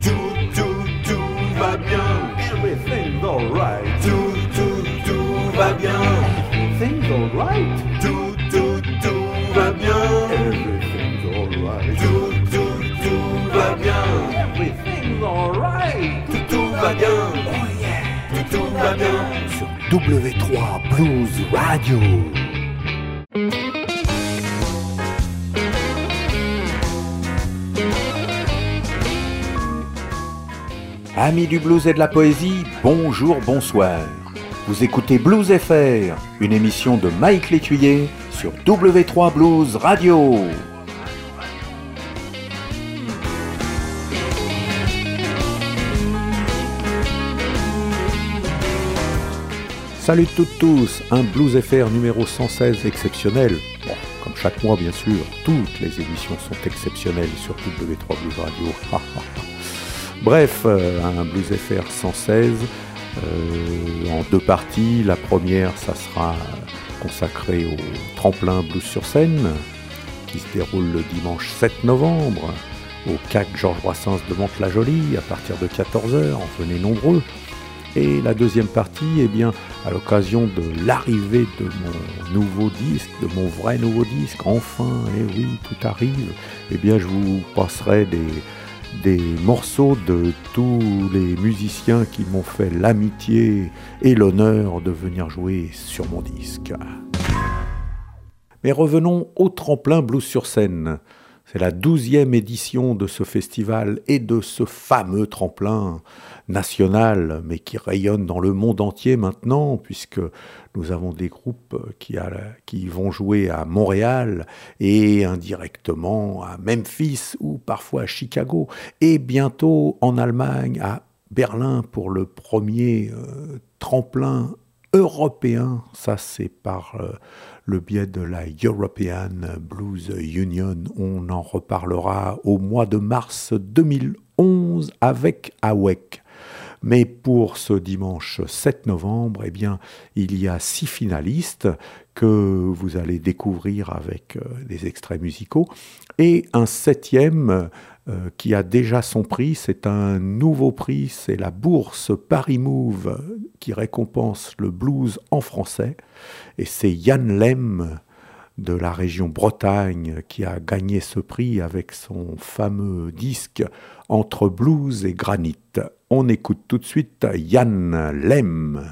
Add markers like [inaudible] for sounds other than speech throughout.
Tout, tout, tout va bien. Everything's alright. Tout, tout, tout va bien. Everything's alright. Tout, tout, tout va bien. Everything's alright. Tout, tout, tout va bien. Everything's alright. Tout, tout va bien. Oh yeah. Tout, tout va bien. Sur W3 Blues Radio. Amis du blues et de la poésie, bonjour, bonsoir. Vous écoutez Blues FR, une émission de Mike Létuyer sur W3 Blues Radio. Salut toutes tous, un Blues FR numéro 116 exceptionnel. Comme chaque mois bien sûr, toutes les émissions sont exceptionnelles sur W3 Blues Radio. [laughs] Bref, euh, un Blues FR 116 euh, en deux parties. La première, ça sera consacré au tremplin Blues sur scène qui se déroule le dimanche 7 novembre au CAC Georges Brassens de Mantes-la-Jolie à partir de 14h. Venez nombreux. Et la deuxième partie, eh bien, à l'occasion de l'arrivée de mon nouveau disque, de mon vrai nouveau disque, enfin, eh oui, tout arrive, eh bien, je vous passerai des, des morceaux de tous les musiciens qui m'ont fait l'amitié et l'honneur de venir jouer sur mon disque. Mais revenons au tremplin blues sur scène. C'est la douzième édition de ce festival et de ce fameux tremplin national, mais qui rayonne dans le monde entier maintenant, puisque nous avons des groupes qui, vont jouer à Montréal et indirectement à Memphis ou parfois à Chicago, et bientôt en Allemagne, à Berlin pour le premier euh, tremplin européen. Ça, c'est par euh, le biais de la European Blues Union. On en reparlera au mois de mars 2011 avec AWEC. Mais pour ce dimanche 7 novembre, eh il y a six finalistes que vous allez découvrir avec euh, des extraits musicaux et un septième euh, qui a déjà son prix. C'est un nouveau prix, c'est la bourse Paris Move qui récompense le blues en français. Et c'est Yann Lem de la région Bretagne qui a gagné ce prix avec son fameux disque Entre blues et granit. On écoute tout de suite Yann Lem.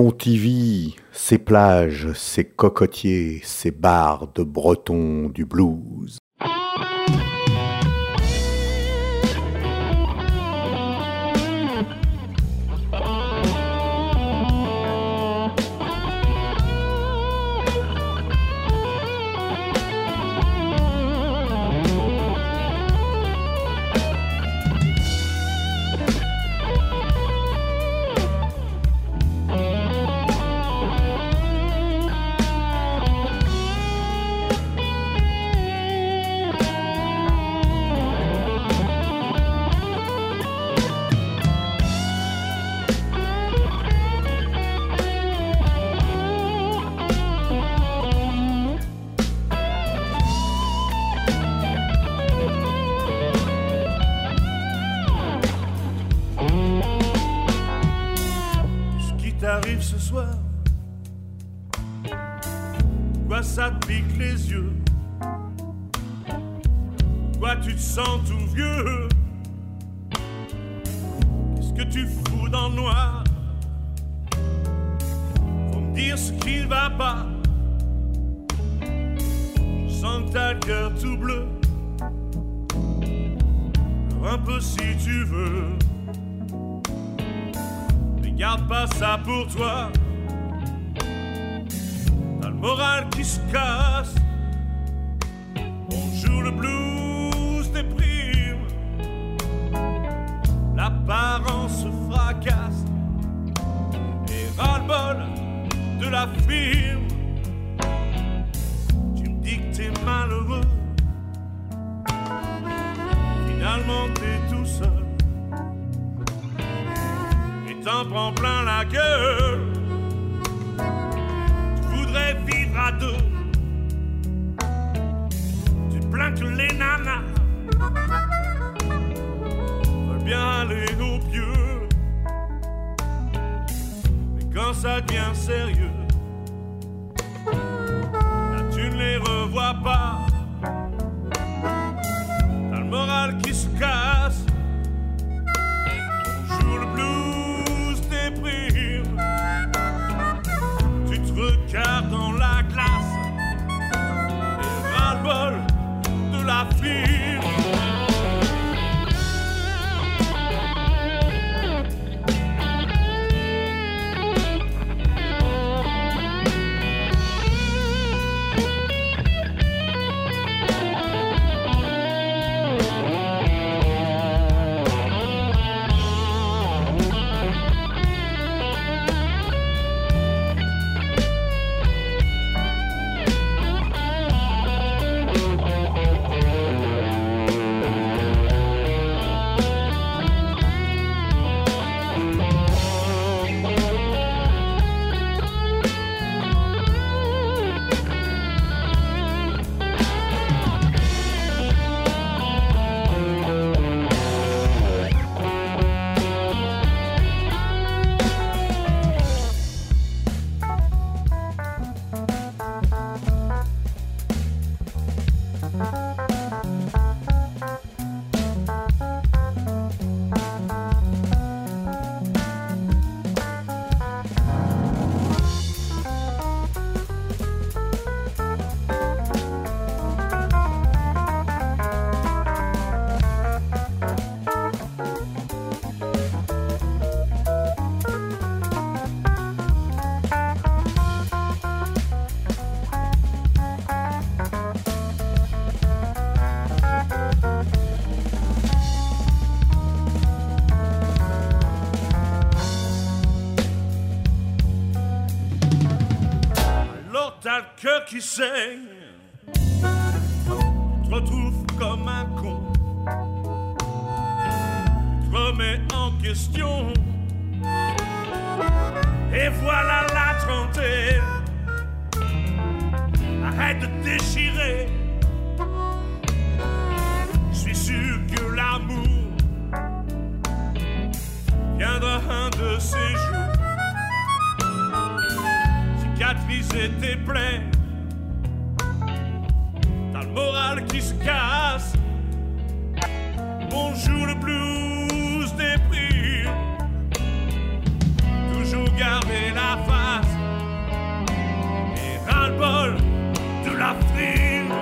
Pontivy, ces plages, ces cocotiers, ces bars de bretons du blues. Tu te sens tout vieux? Qu'est-ce que tu fous dans le noir? Faut me dire ce qui va pas. Je sens que t'as le cœur tout bleu un peu si tu veux. Mais garde pas ça pour toi. T'as le moral qui se casse. Qui saigne. Te retrouves comme un con. Tu te remets en question. Et voilà la trentaine. de déchirer. Je suis sûr que l'amour viendra un de ces jours. Cicatriser tes plaies. Moral qui se casse. Bonjour le blues des primes. Toujours garder la face. Et ras-le-bol de la frime.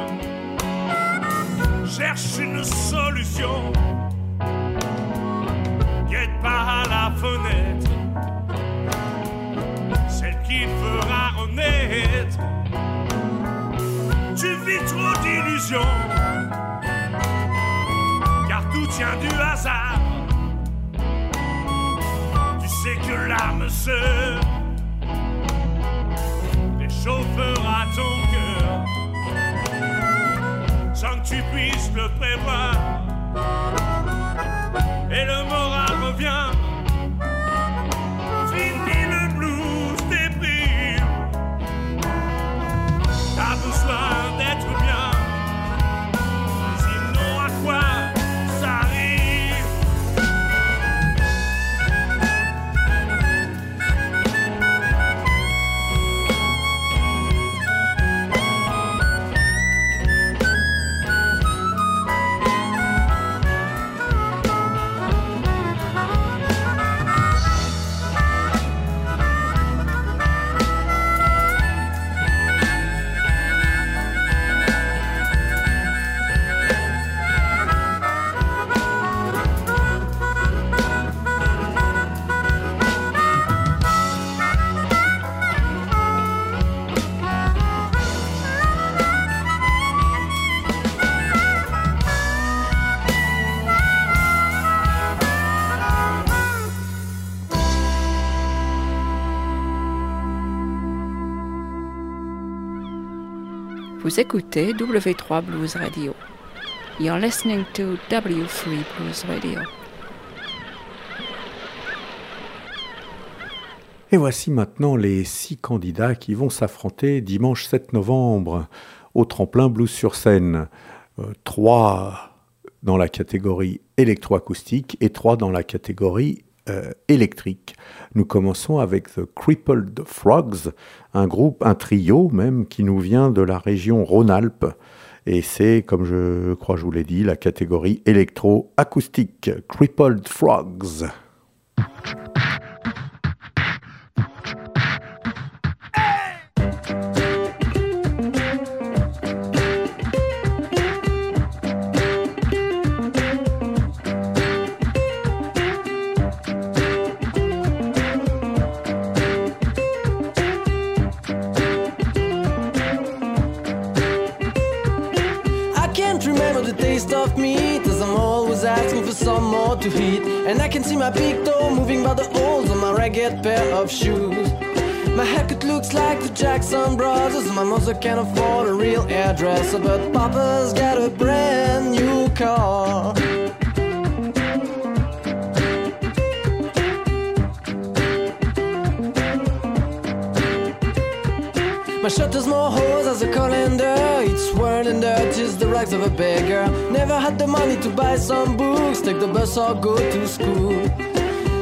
Cherche une solution. Guette pas à la fenêtre. Celle qui fera Car tout tient du hasard. Tu sais que l'âme sœur réchauffera ton cœur sans que tu puisses le prévoir. Écoutez W3 Blues Radio. You're listening to W3 Blues Radio. Et voici maintenant les six candidats qui vont s'affronter dimanche 7 novembre au tremplin blues sur scène. Euh, trois dans la catégorie électroacoustique et trois dans la catégorie euh, électrique. Nous commençons avec The Crippled Frogs, un groupe, un trio même, qui nous vient de la région Rhône-Alpes. Et c'est, comme je crois je vous l'ai dit, la catégorie électroacoustique. Crippled Frogs. To. And I can see my big toe moving by the holes on my ragged pair of shoes. My haircut looks like the Jackson Brothers. My mother can't afford a real hairdresser, but Papa's got a brand new car. My shirt has more holes as a colander. It's worn and dirty as the rags of a beggar. Never had the money to buy some books, take the bus or go to school.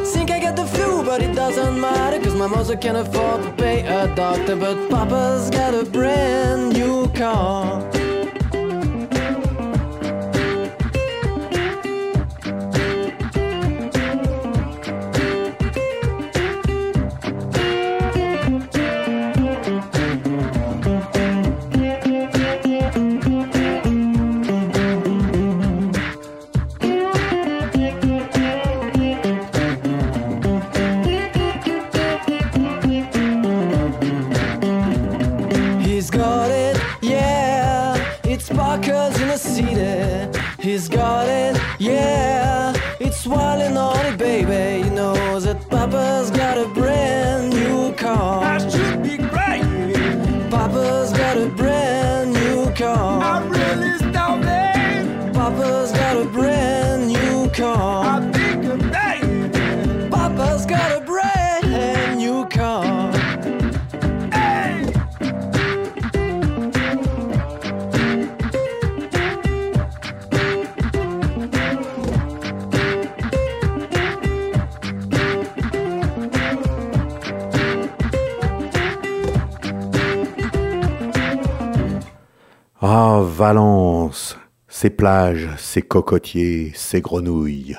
Think I got the flu, but it doesn't matter, cause my mother can afford to pay a doctor. But Papa's got a brand new car. Ces plages, ces cocotiers, ces grenouilles.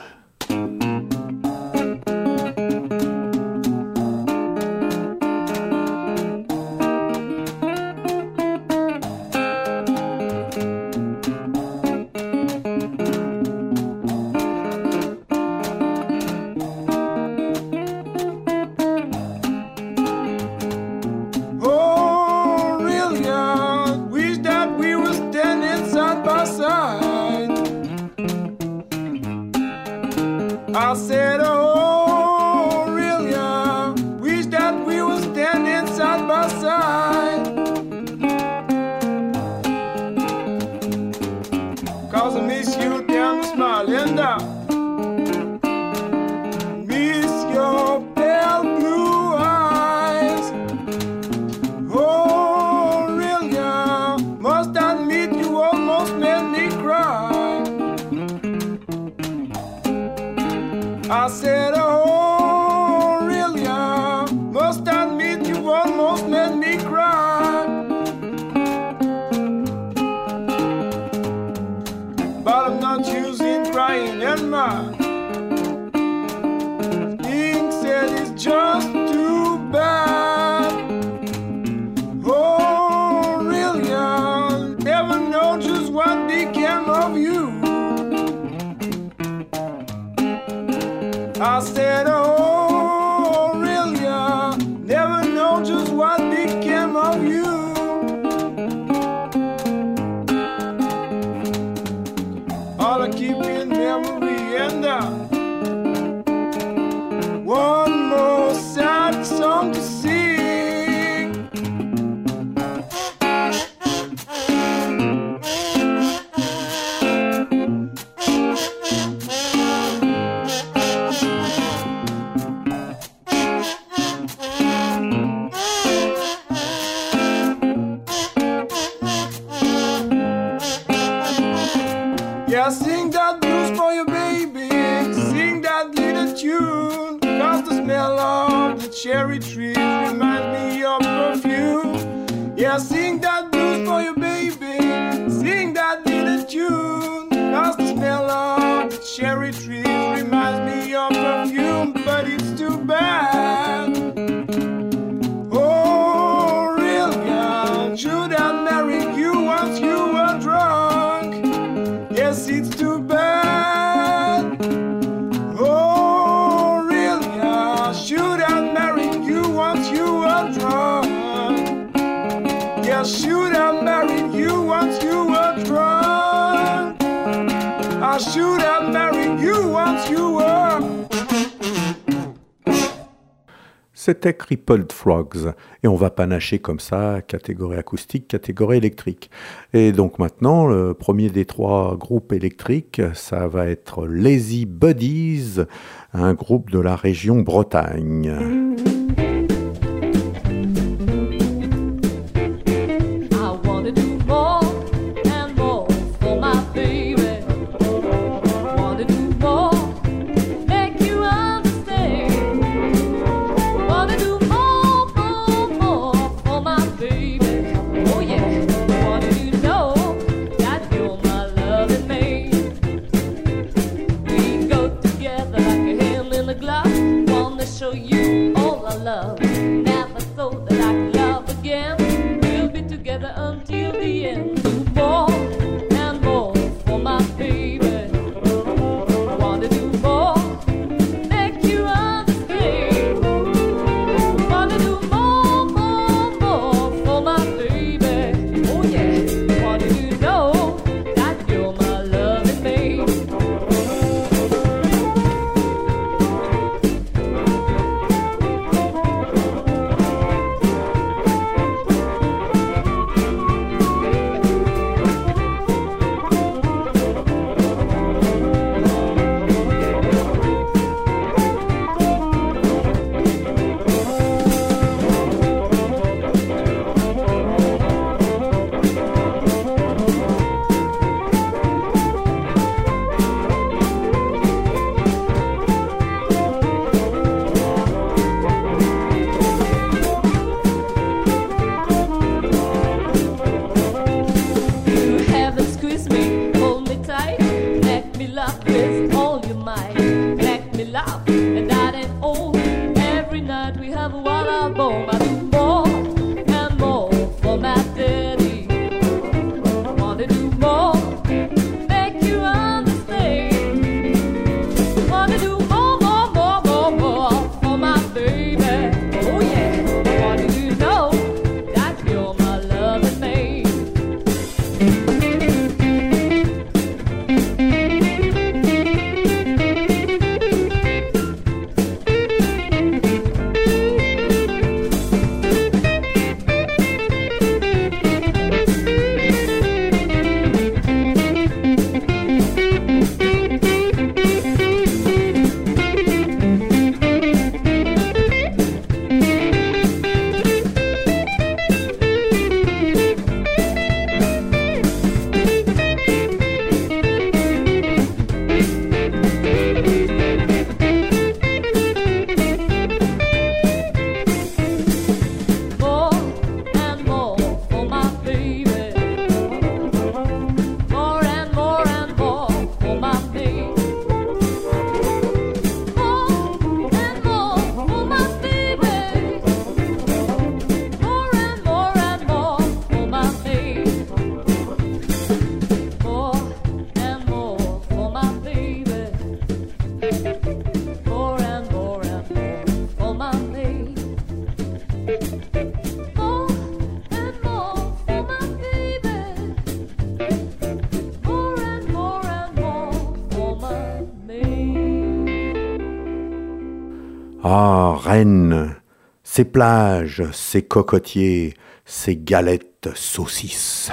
Now sing that blues for your baby, sing that little tune. Cause the smell of the cherry trees reminds me of perfume. Yeah, sing that blues for your baby, sing that little tune. Cause the smell of the cherry trees reminds me of perfume, but it's too bad. C'était Crippled Frogs. Et on va panacher comme ça, catégorie acoustique, catégorie électrique. Et donc maintenant, le premier des trois groupes électriques, ça va être Lazy Buddies, un groupe de la région Bretagne. Ses plages, ses cocotiers, ses galettes saucisses.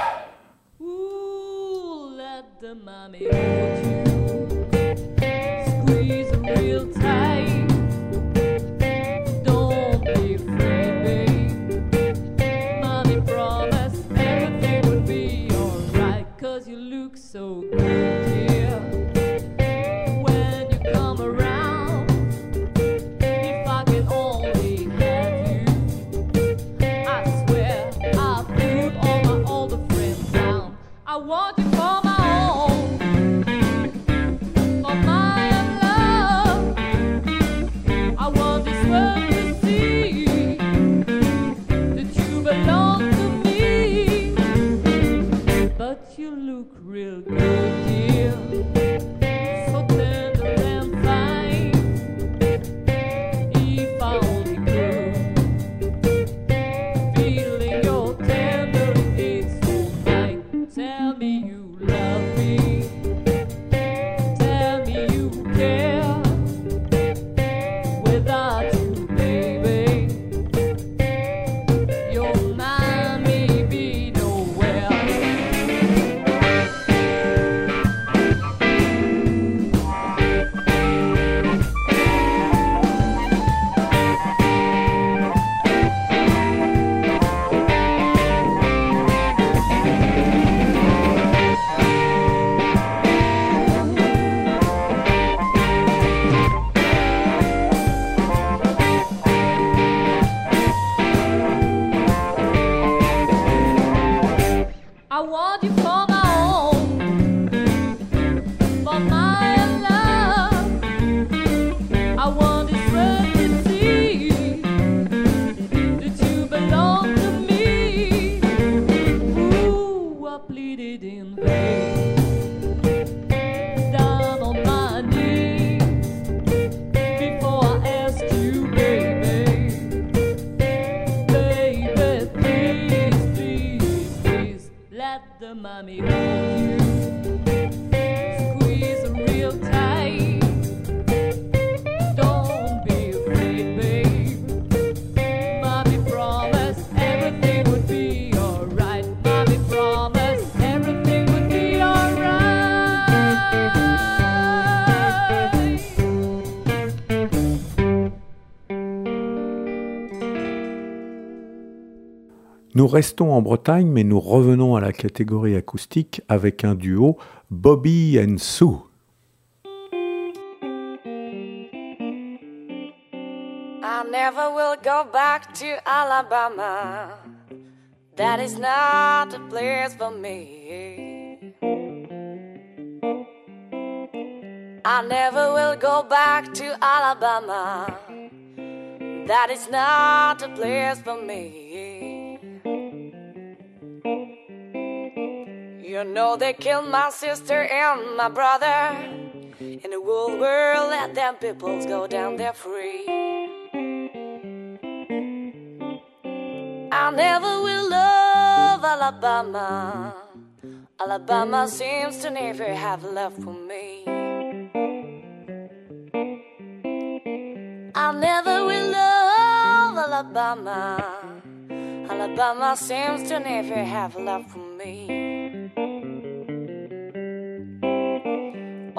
Restons en Bretagne, mais nous revenons à la catégorie acoustique avec un duo Bobby and Sue. I never will go back to Alabama. That is not the place for me. I never will go back to Alabama. That is not the place for me. You know they killed my sister and my brother. In the whole world, let them peoples go down there free. I never will love Alabama. Alabama seems to never have love for me. I never will love Alabama. Alabama seems to never have love for me.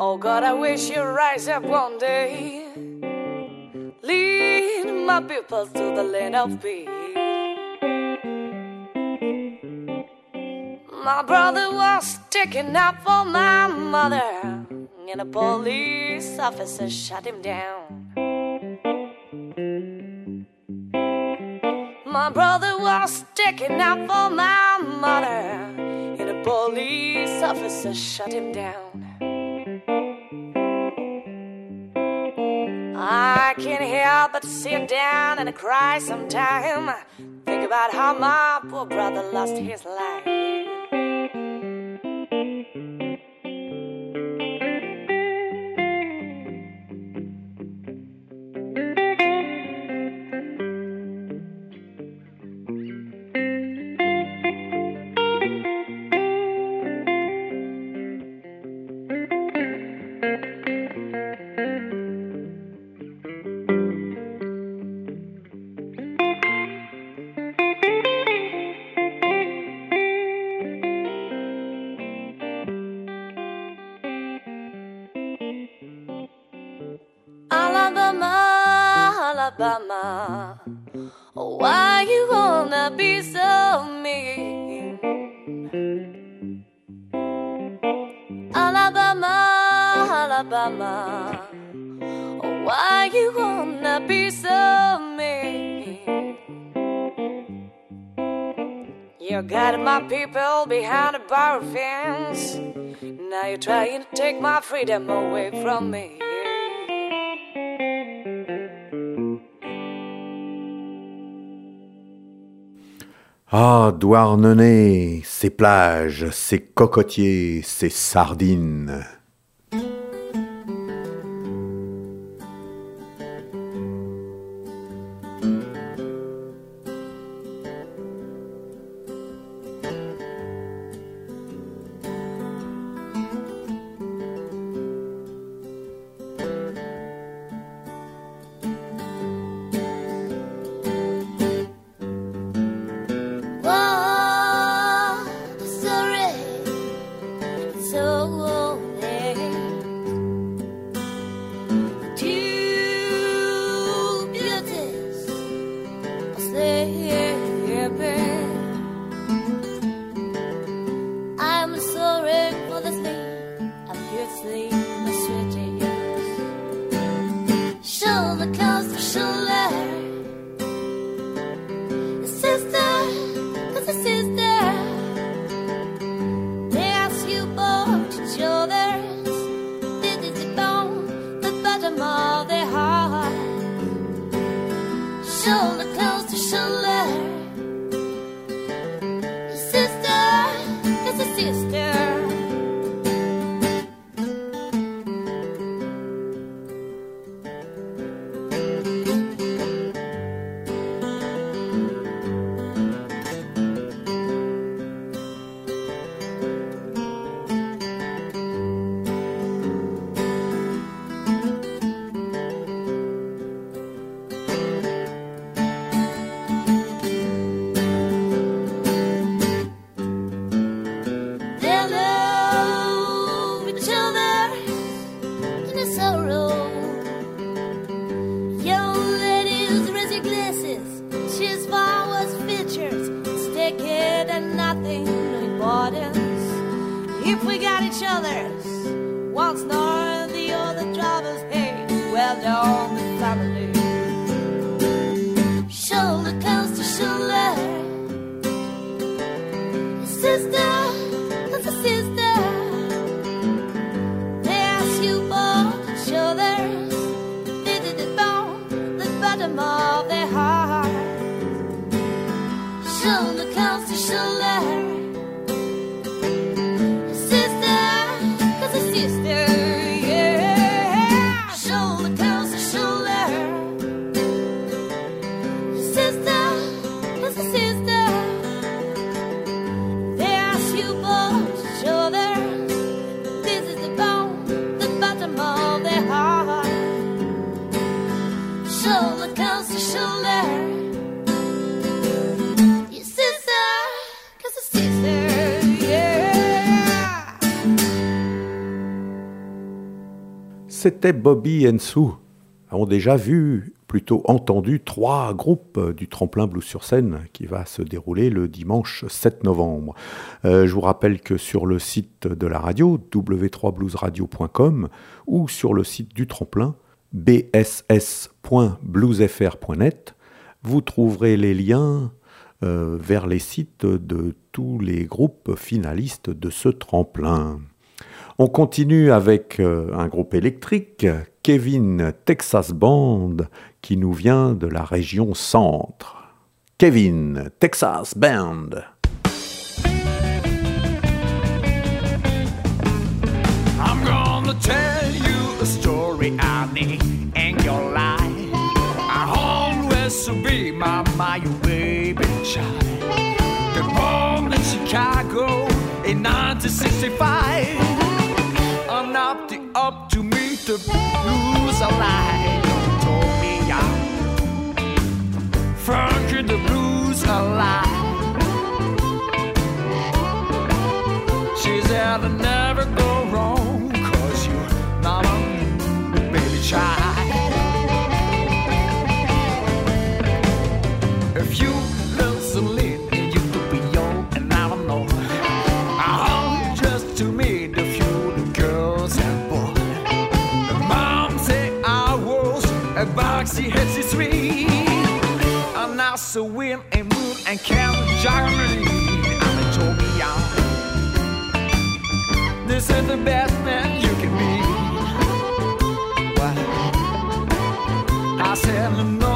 Oh God, I wish you'd rise up one day. Lead my people to the land of peace. My brother was taken up for my mother, and a police officer shot him down. My brother was taken up for my mother, and a police officer shot him down. I can't help but sit down and cry sometime. Think about how my poor brother lost his life. People behind a bar fence. Now you're trying to take my freedom away from me. Ah, Douarnenez, ces plages, ces cocotiers, ces sardines. C'était Bobby and Sue. ont déjà vu, plutôt entendu, trois groupes du tremplin Blues sur scène qui va se dérouler le dimanche 7 novembre. Euh, je vous rappelle que sur le site de la radio, w3bluesradio.com, ou sur le site du tremplin, bss.bluesfr.net, vous trouverez les liens euh, vers les sites de tous les groupes finalistes de ce tremplin. On continue avec euh, un groupe électrique, Kevin Texas Band, qui nous vient de la région centre. Kevin Texas Band. I'm gonna tell you a story I need in your life. I always be my my baby child. The born in Chicago in 1965. Up to up to meet the blues alive. Told me I'm funky the blues alive. She said I never go wrong Cause you're not a baby child box, he hits his three. And now so win and moon and can't juggle. I'm a Toby This is the best man you can be. Wow. I said no.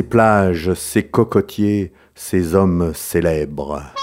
ces plages, ces cocotiers, ces hommes célèbres.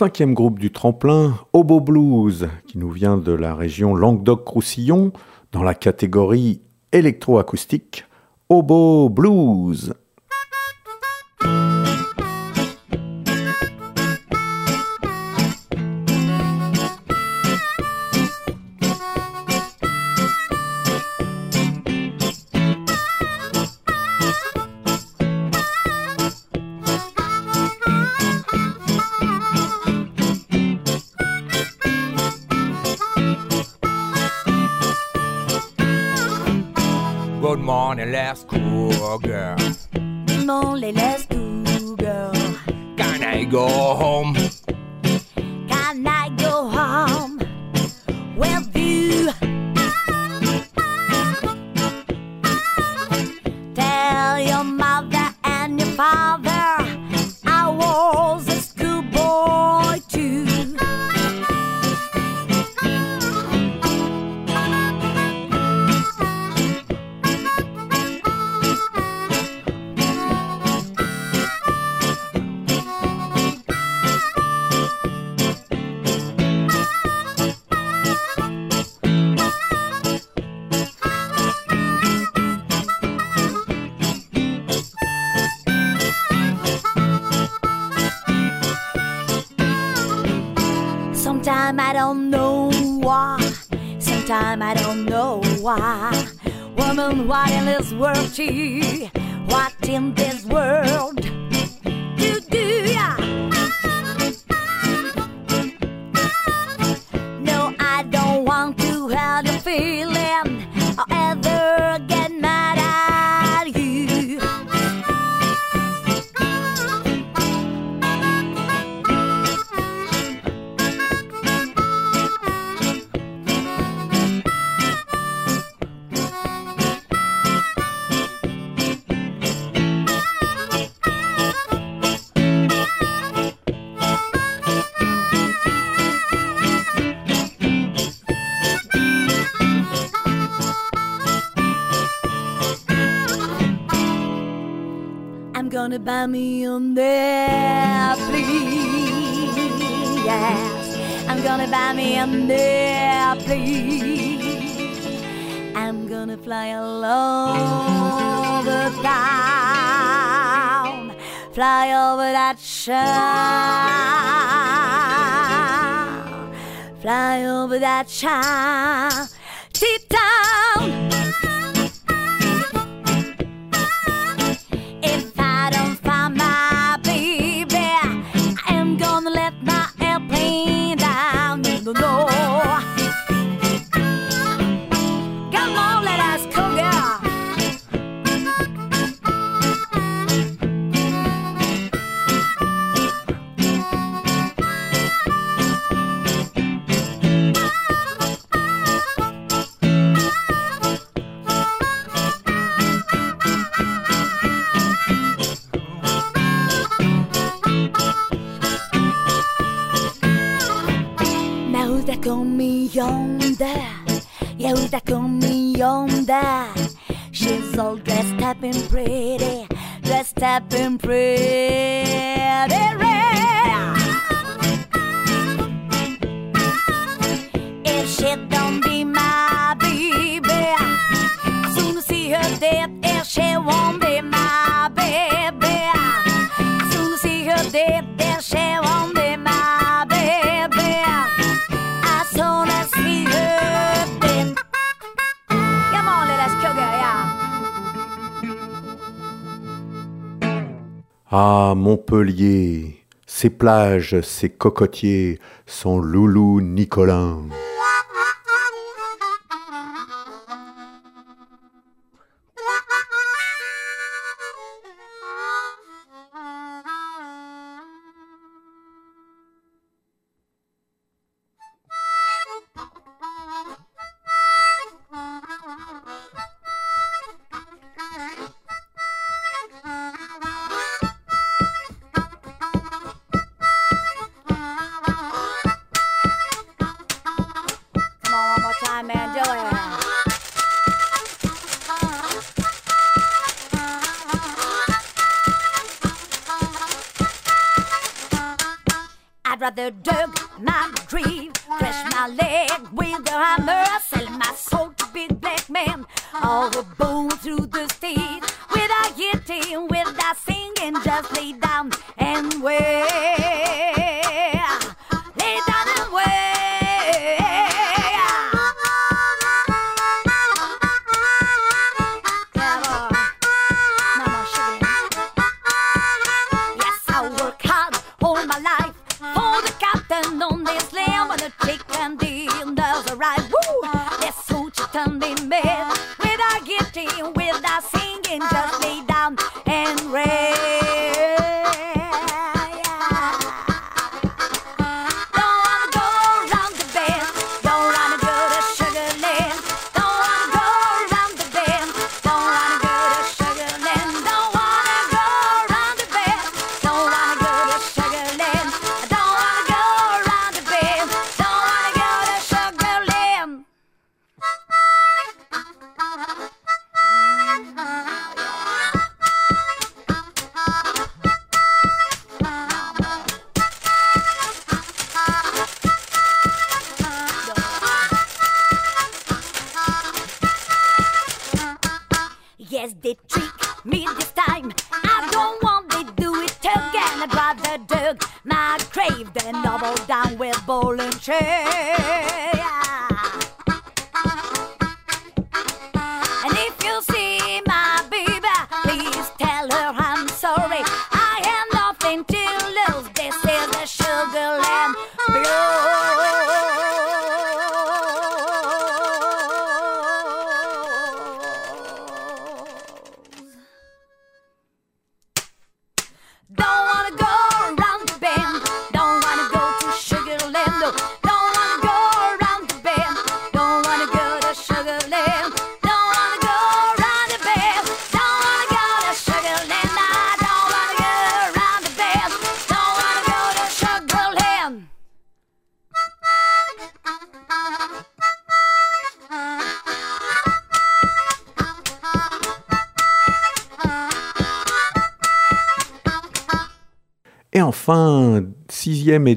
Cinquième groupe du tremplin, Obo Blues, qui nous vient de la région Languedoc-Roussillon, dans la catégorie électroacoustique, Obo Blues. Good morning, last cool girl. Les laisse tout, girl. Can I go home? Woman, what in this world, she? What in this world? Buy me on there, please. Yes, I'm gonna buy me on there, please. I'm gonna fly along the town, fly over that town, fly over that town, Ses plages, ses cocotiers, son Loulou Nicolas.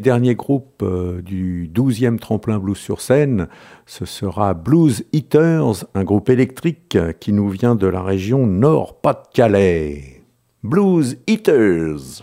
Dernier groupe euh, du 12e tremplin blues sur scène, ce sera Blues Eaters, un groupe électrique qui nous vient de la région Nord-Pas-de-Calais. Blues Eaters.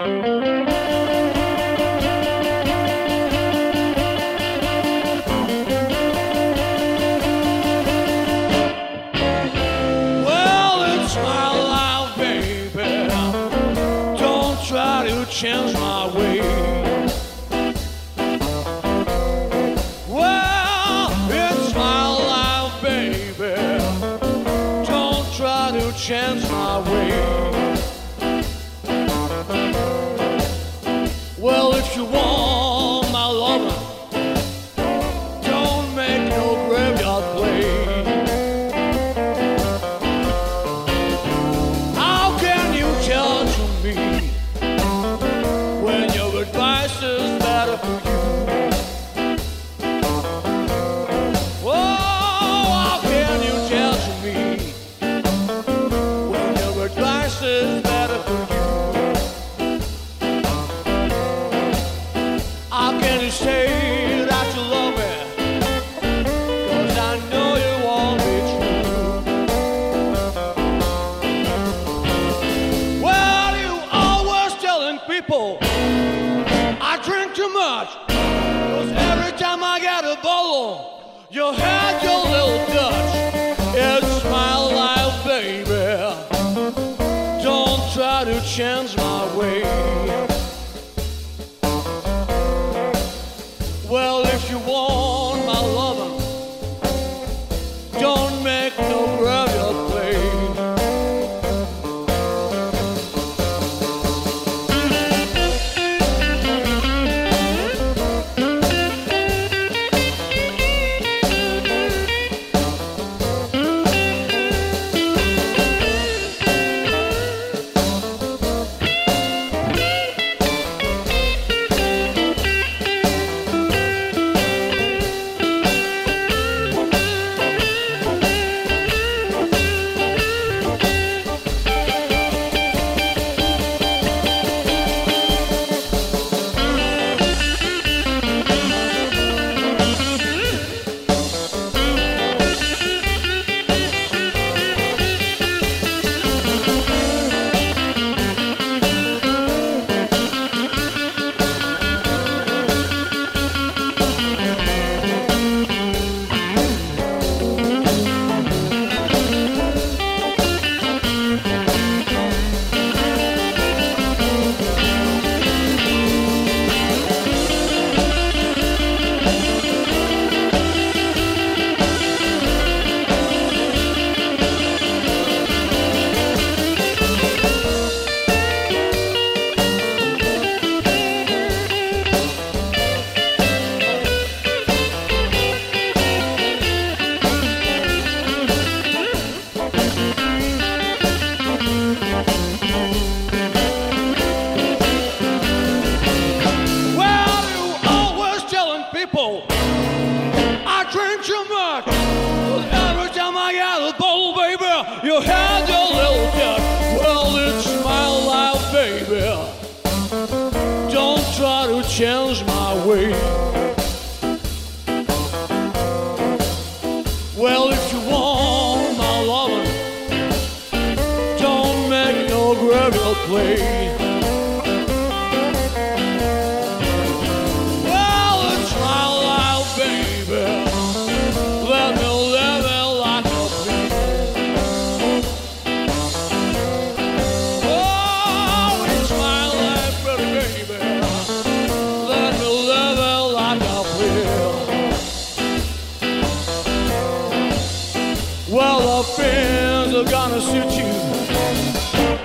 your friends are gonna shoot you.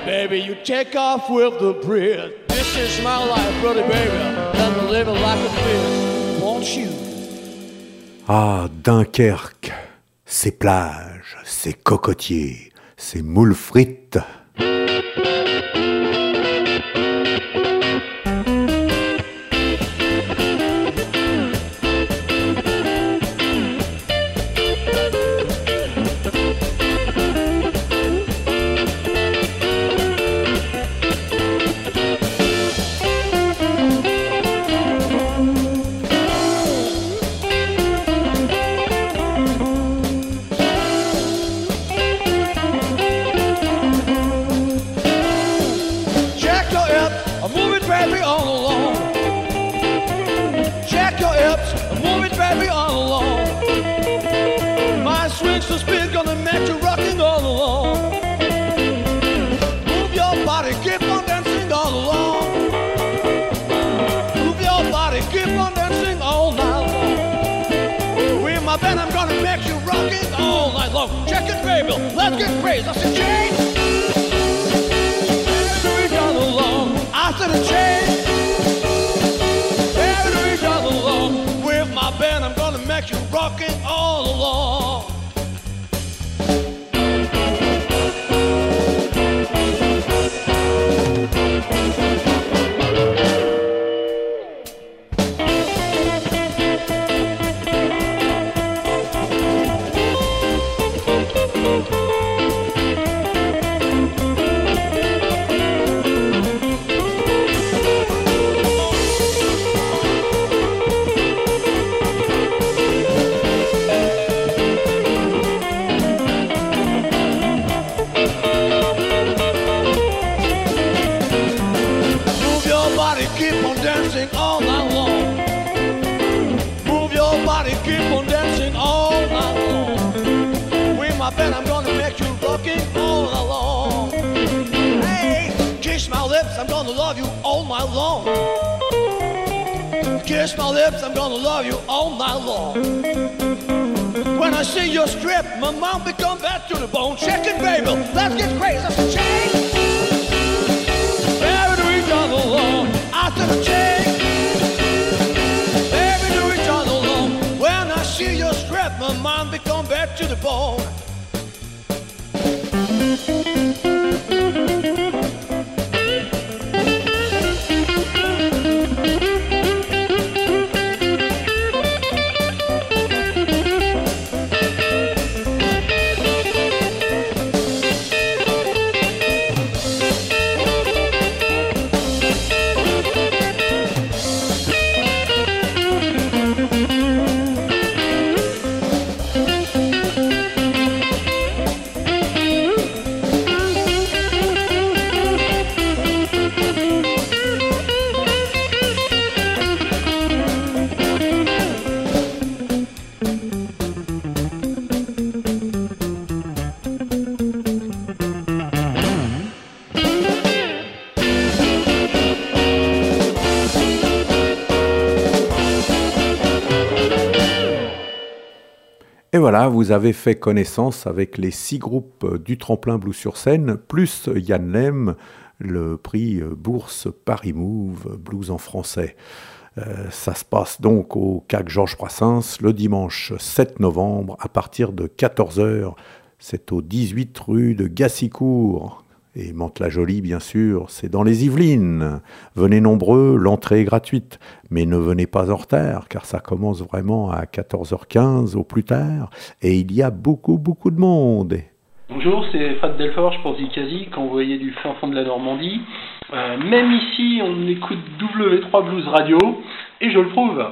Baby, you take off with the bread. This is my life, brother, baby. Let me live it like a bitch, won't you? Ah, Dunkerque, ses plages, ses cocotiers, ses moules frites. rock night long. Kiss my lips, I'm gonna love you all night long. When I see your strip, my mouth become bad to the bone. Check it, baby, let's get crazy. Shake. Baby, do each other alone. I said, shake. Baby, do each other alone. When I see your strip, my mind become bad to the bone. Et voilà, vous avez fait connaissance avec les six groupes du tremplin Blues sur scène, plus Yann Lem, le prix Bourse Paris Move Blues en français. Euh, ça se passe donc au CAC Georges Brassens le dimanche 7 novembre à partir de 14h. C'est au 18 rue de Gassicourt. Et Mantes-la-Jolie, bien sûr, c'est dans les Yvelines. Venez nombreux, l'entrée est gratuite. Mais ne venez pas en retard, car ça commence vraiment à 14h15 au plus tard. Et il y a beaucoup, beaucoup de monde. Bonjour, c'est Fred Delforge pour Zikazi, envoyé du fin fond de la Normandie. Euh, même ici, on écoute W3 Blues Radio, et je le prouve.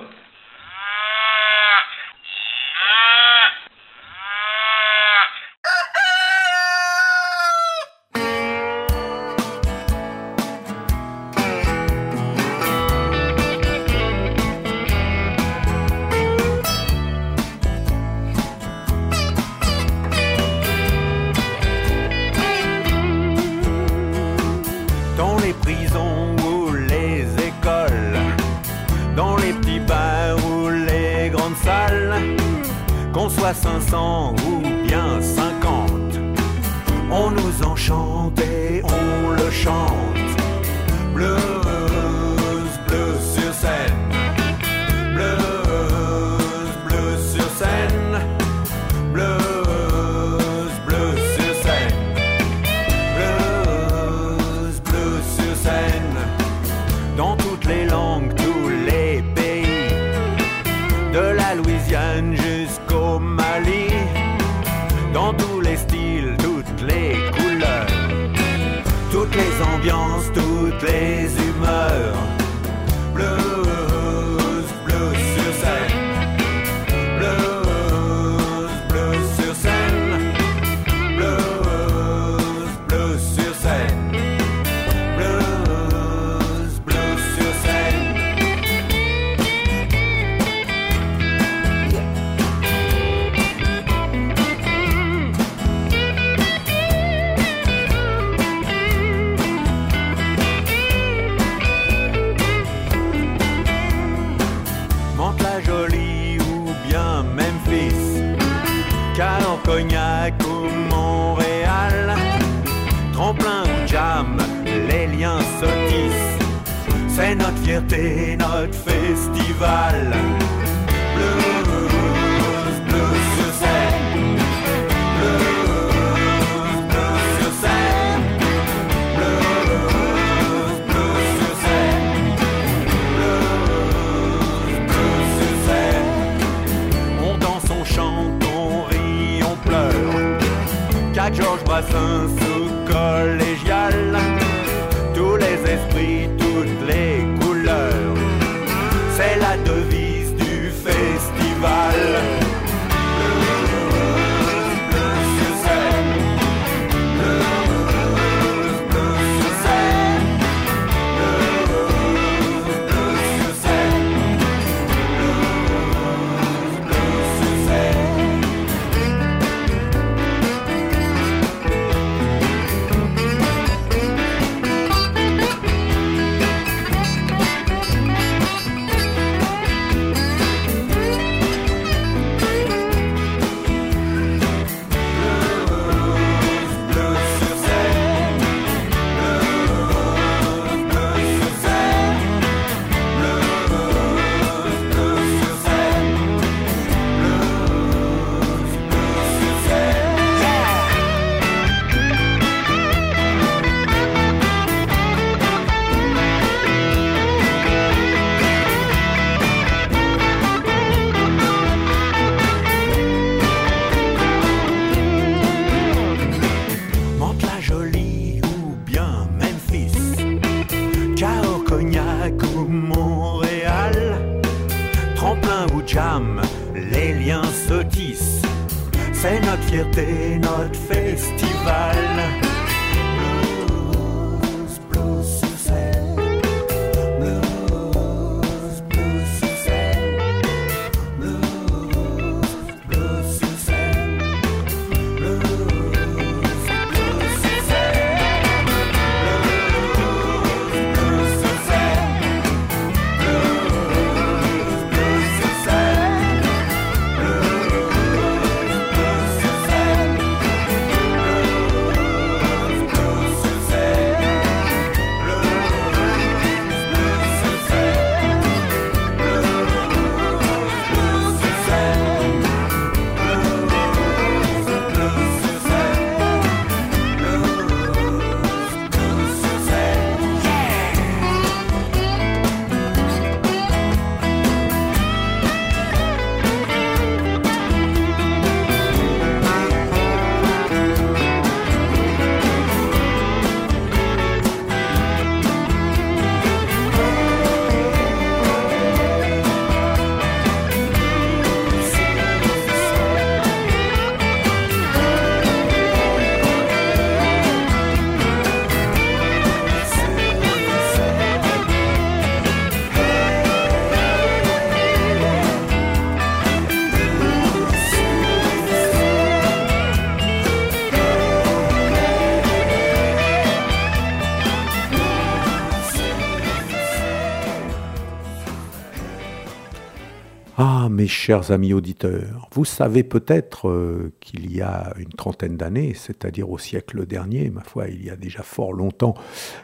Mes chers amis auditeurs, vous savez peut-être euh, qu'il y a une trentaine d'années, c'est-à-dire au siècle dernier, ma foi, il y a déjà fort longtemps,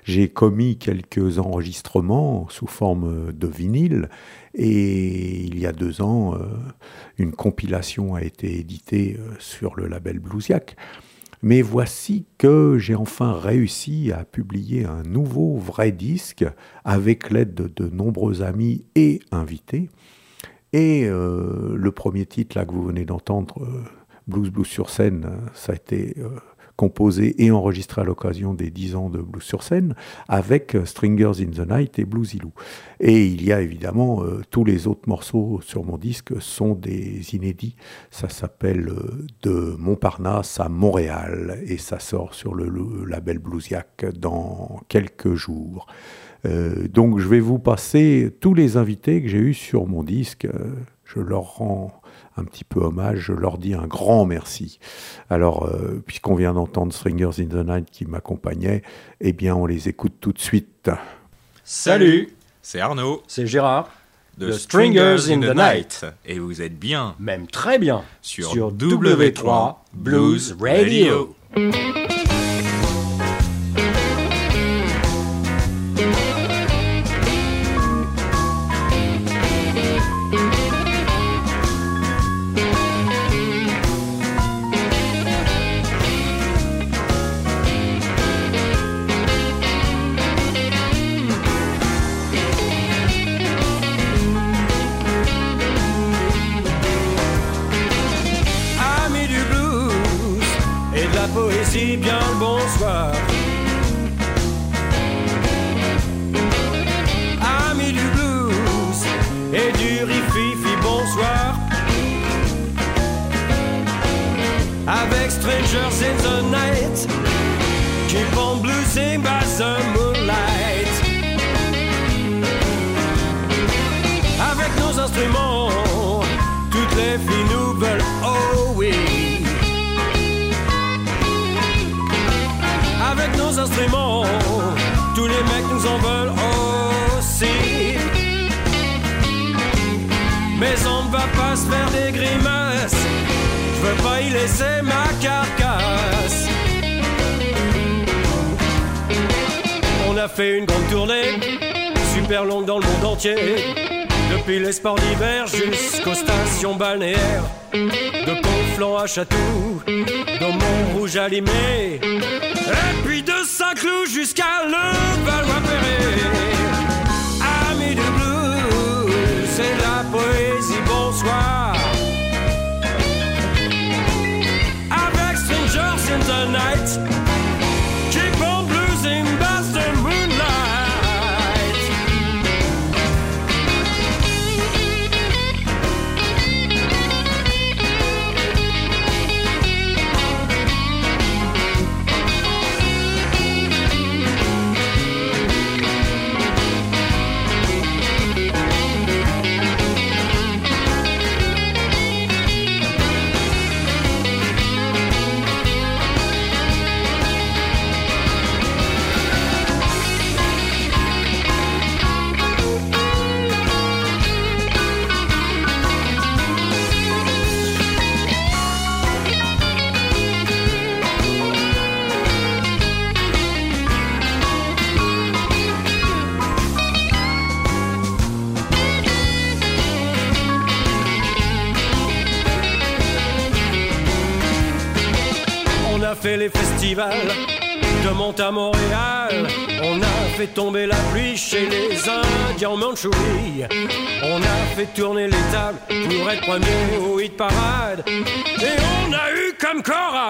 j'ai commis quelques enregistrements sous forme de vinyle, et il y a deux ans, euh, une compilation a été éditée euh, sur le label Bluesiac. Mais voici que j'ai enfin réussi à publier un nouveau vrai disque avec l'aide de, de nombreux amis et invités. Et euh, le premier titre là que vous venez d'entendre, euh, Blues Blues sur scène, euh, ça a été composé et enregistré à l'occasion des 10 ans de Blues sur scène avec Stringers in the Night et Blues Ilou. Et il y a évidemment tous les autres morceaux sur mon disque sont des inédits. Ça s'appelle De Montparnasse à Montréal et ça sort sur le, le label Bluesiac dans quelques jours. Euh, donc je vais vous passer tous les invités que j'ai eus sur mon disque. Euh, je leur rends un petit peu hommage, je leur dis un grand merci. Alors, euh, puisqu'on vient d'entendre Stringers in the Night qui m'accompagnait, eh bien on les écoute tout de suite. Salut, c'est Arnaud C'est Gérard. de Stringers in the Night. Et vous êtes bien Même très bien. sur, Sur W3 Blues Radio.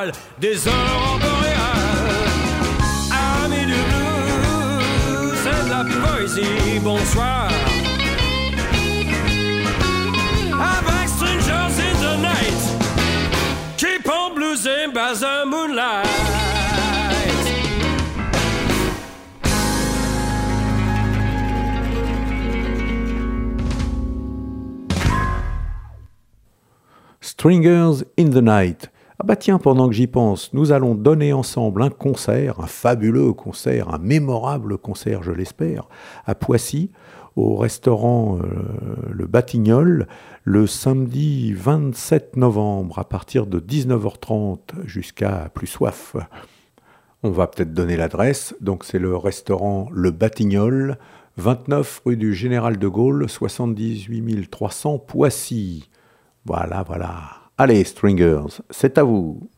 Chorale des aurores boréales. Amis du blues, c'est de la poésie, bonsoir. Avec Strangers in the Night, keep on bluesing by the moonlight. Stringers in the Night. Ah bah tiens, pendant que j'y pense, nous allons donner ensemble un concert, un fabuleux concert, un mémorable concert, je l'espère, à Poissy, au restaurant euh, Le Batignolles, le samedi 27 novembre, à partir de 19h30 jusqu'à plus soif. On va peut-être donner l'adresse, donc c'est le restaurant Le Batignolles, 29 rue du Général de Gaulle, 78 300 Poissy. Voilà, voilà. Allez, Stringers, c'est à vous.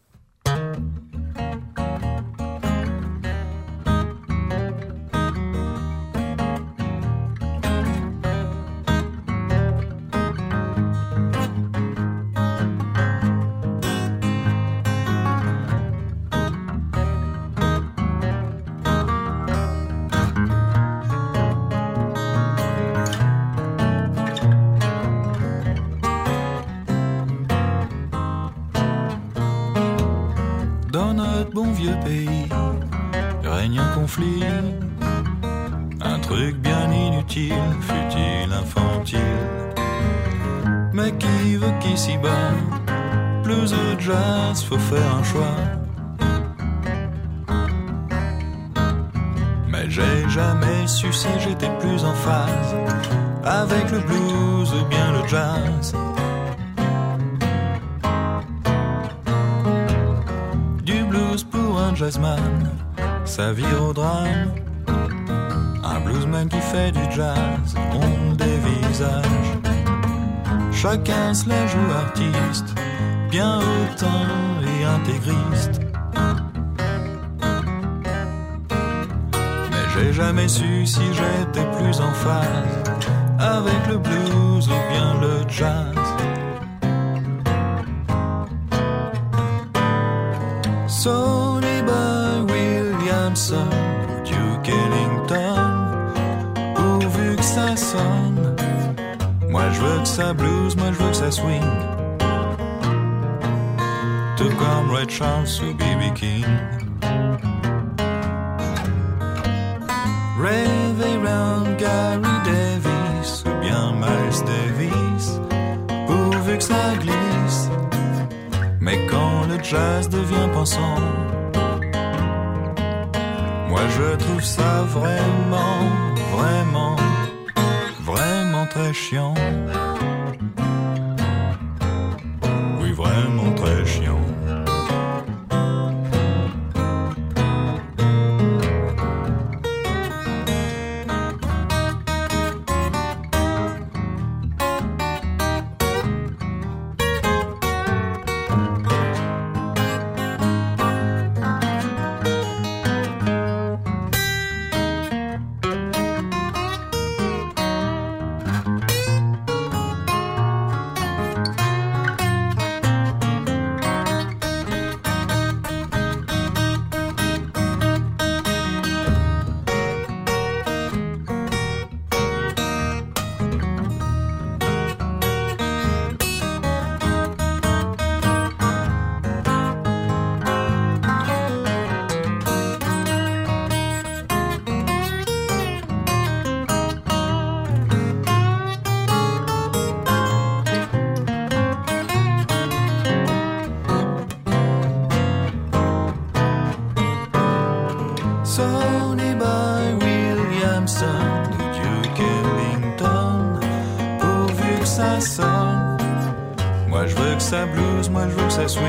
Moi je veux que ça blues, moi je veux que ça swing.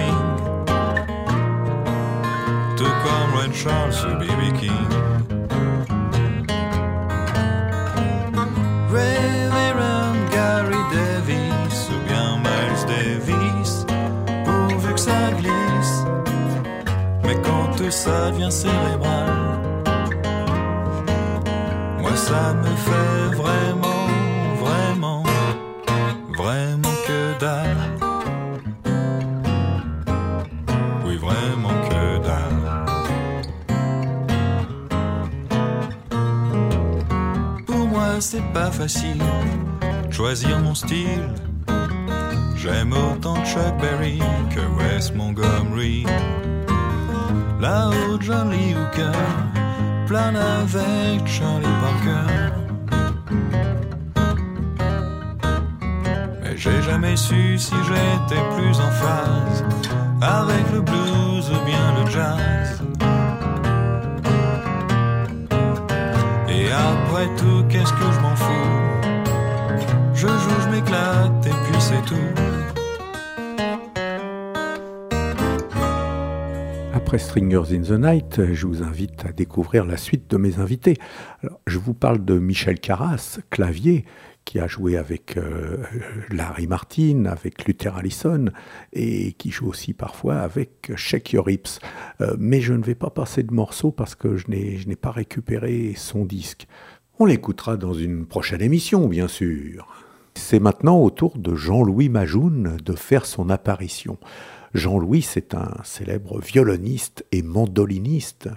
Tout comme Red Charles ou B.B. King. Rêver round Gary Davis ou bien Miles Davis, pourvu que ça glisse. Mais ça devient cérébral. Moi, ça me fait vraiment, c'est pas facile choisir mon style. J'aime autant Chuck Berry que Wes Montgomery. Là-haut, John Lee Hooker plane avec Charlie Parker. Mais j'ai jamais su si j'étais plus en phase avec le blues ou bien le jazz. Et après tout, qu'est-ce que je m'en fous? Je joue, je m'éclate et puis c'est tout. Après Stringers in the Night, je vous invite à découvrir la suite de mes invités. Alors, je vous parle de Michel Carras, clavier, qui a joué avec euh, Larry Martin, avec Luther Allison, et qui joue aussi parfois avec Shake Your Hips. Euh, mais je ne vais pas passer de morceaux parce que je n'ai je n'ai pas récupéré son disque. On l'écoutera dans une prochaine émission, bien sûr. C'est maintenant au tour de Jean-Louis Majoun de faire son apparition. Jean-Louis, c'est un célèbre violoniste et mandoliniste,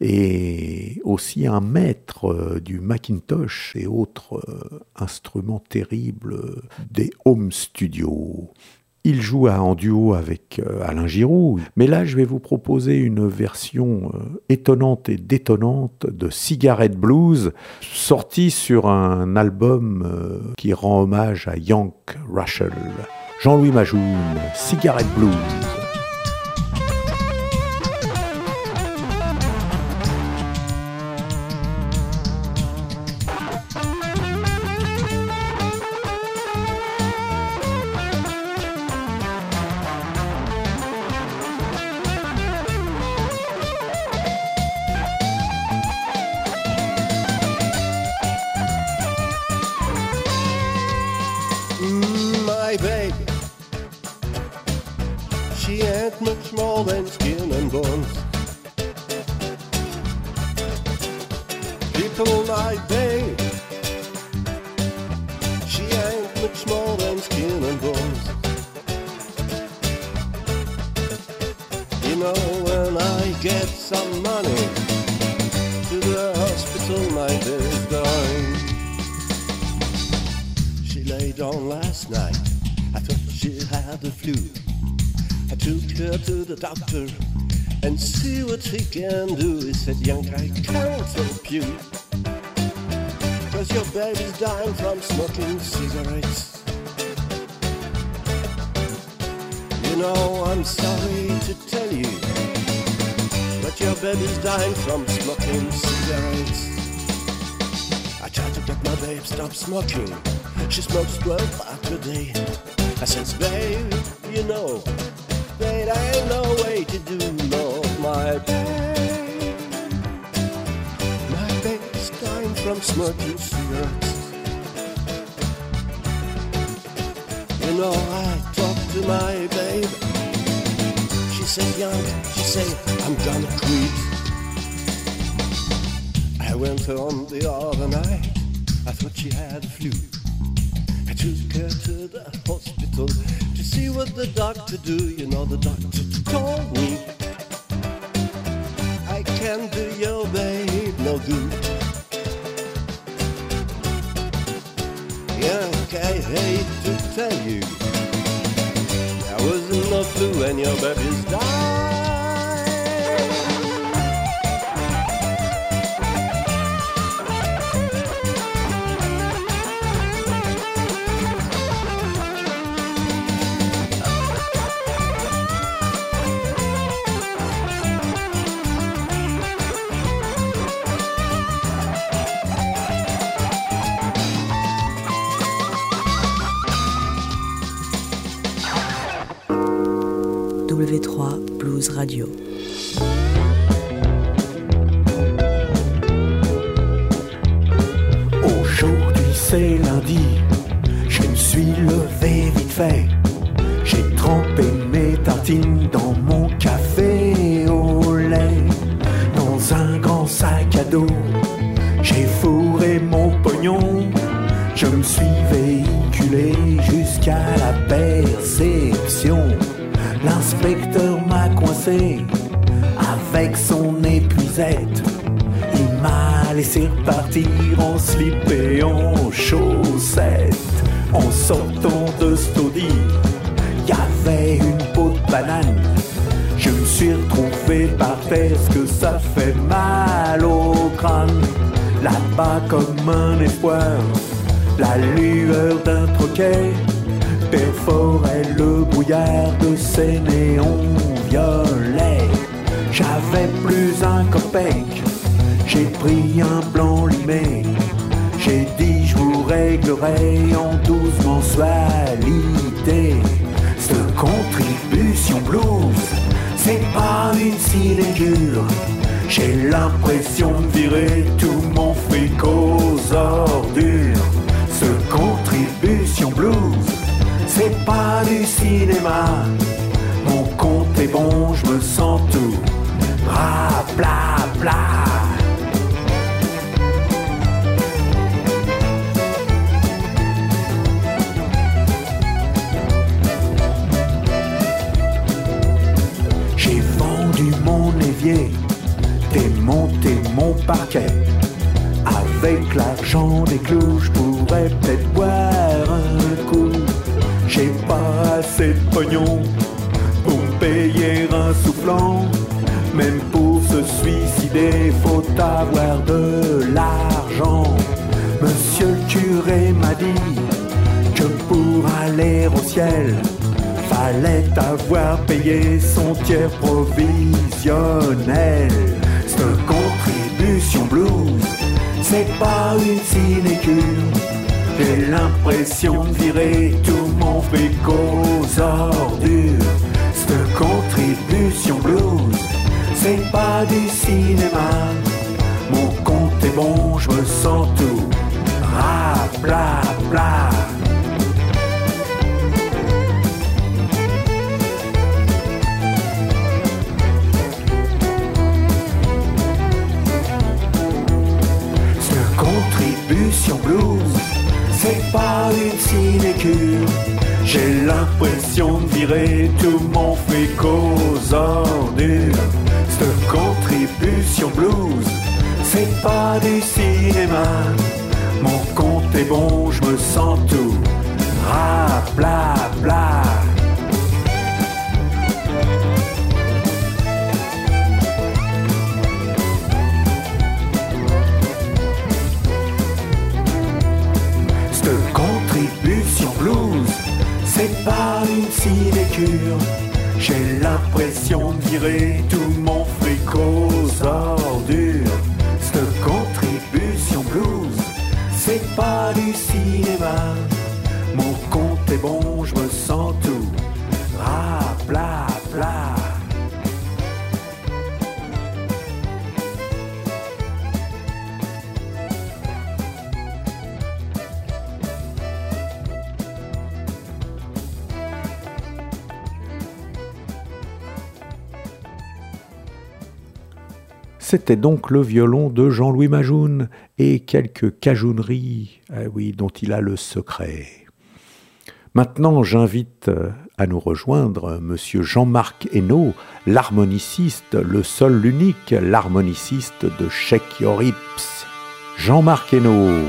et aussi un maître euh, du Macintosh et autres euh, instruments terribles des home studios. Il joue en duo avec euh, Alain Giroud, mais là je vais vous proposer une version euh, étonnante et détonnante de Cigarette Blues, sortie sur un album euh, qui rend hommage à Yank Russell. Jean-Louis Majoun, Cigarette Blues. You know, there ain't no way to do no, my babe. My babe's dying from smoking cigarettes. You know, I talked to my babe. She said, young, she said, I'm gonna quit. I went home the other night. I thought she had the flu. I took her to the hospital see what the doctor do. You know, the doctor told me I can't do your babe no good. Yeah, I hate to tell you, there wasn't no flu when your baby's died. Radio. Là-bas comme un espoir, la lueur d'un troquet perforait le brouillard de ses néons violets. J'avais plus un copec, j'ai pris un blanc limé. J'ai dit je vous réglerai en douze mensualités. Cette contribution blues, c'est pas une sinecure. J'ai l'impression de virer tout ordures. Ce contribution blues, c'est pas du cinéma C'était donc le violon de Jean-Louis Majoun et quelques cajouneries, ah oui, dont il a le secret. Maintenant, j'invite euh, à nous rejoindre Monsieur Jean-Marc Hainaut, l'harmoniciste, le seul, l'unique, l'harmoniciste de Cheikh Yorips. Jean-Marc Hainaut.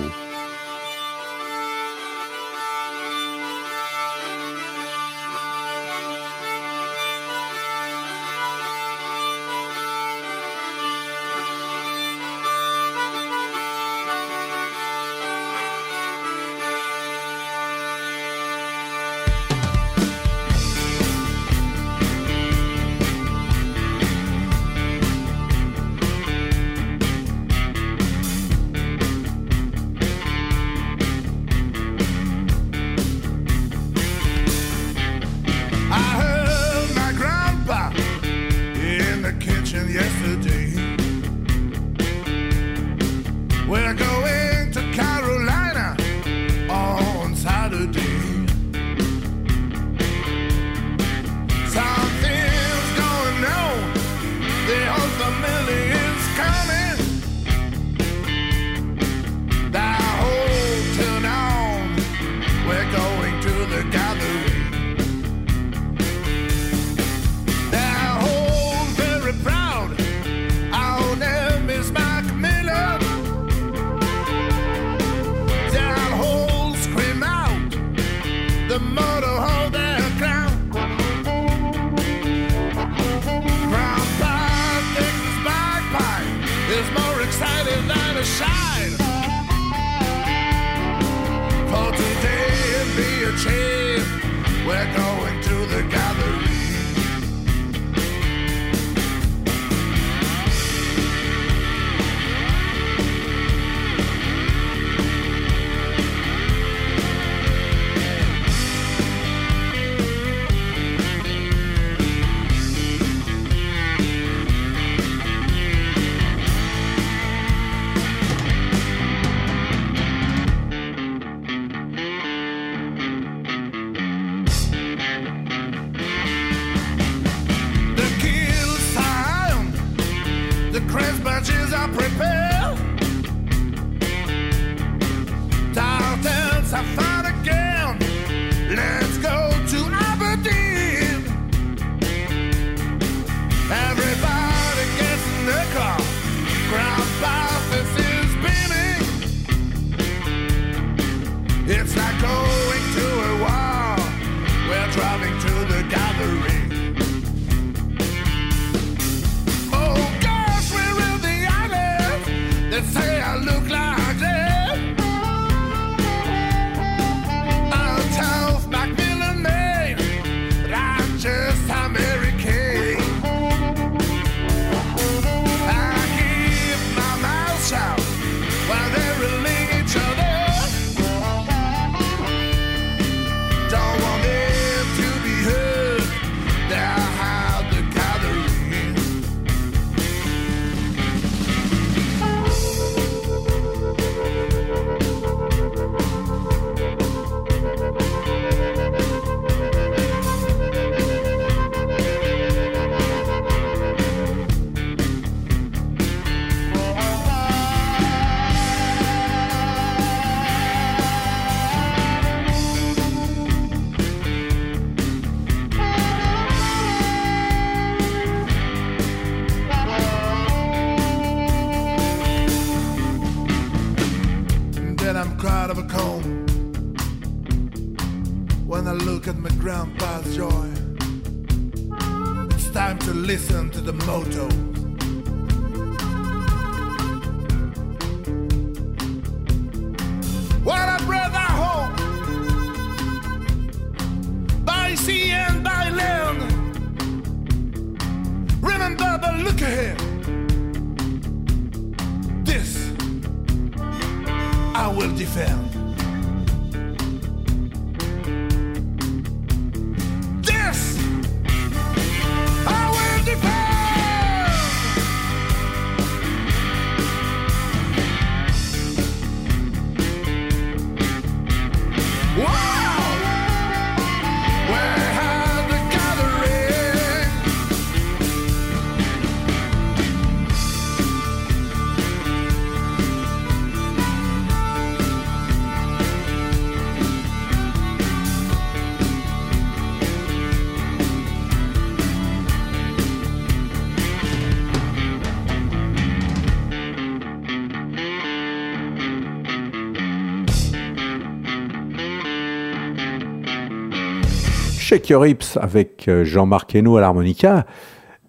Avec euh, Jean-Marc Hainaut à l'harmonica.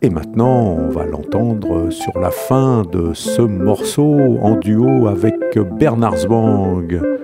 Et maintenant, on va l'entendre sur la fin de ce morceau en duo avec Bernard Zwang.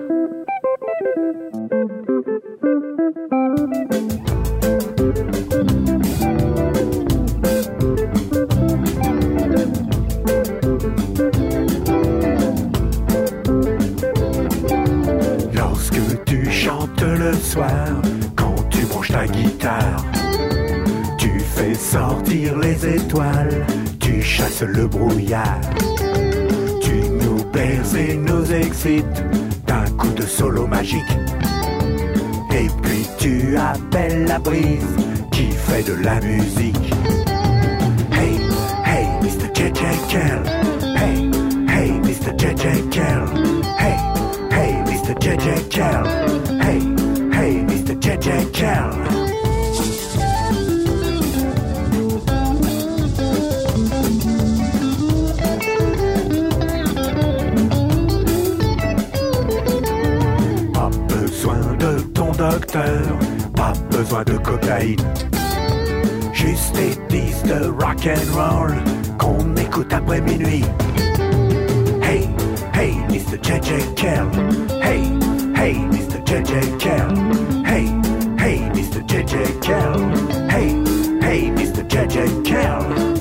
sortir les étoiles, tu chasses le brouillard, tu nous perces et nous excites d'un coup de solo magique. Et puis tu appelles la brise qui fait de la musique. Hey, hey, Mr. JJ Kell. Hey, hey, Mr. JJ Kell. Hey, hey, Mr. JJ Kell. Hey, hey, Mr. JJ Kell. pas de cocaïne. Juste des pistes de rock and roll qu'on écoute après minuit. Hey, hey, Mr. JJ Kell. Hey, hey, Mr. JJ Kell. Hey, hey, Mr. JJ Kell. Hey, hey, Mr. JJ Kell.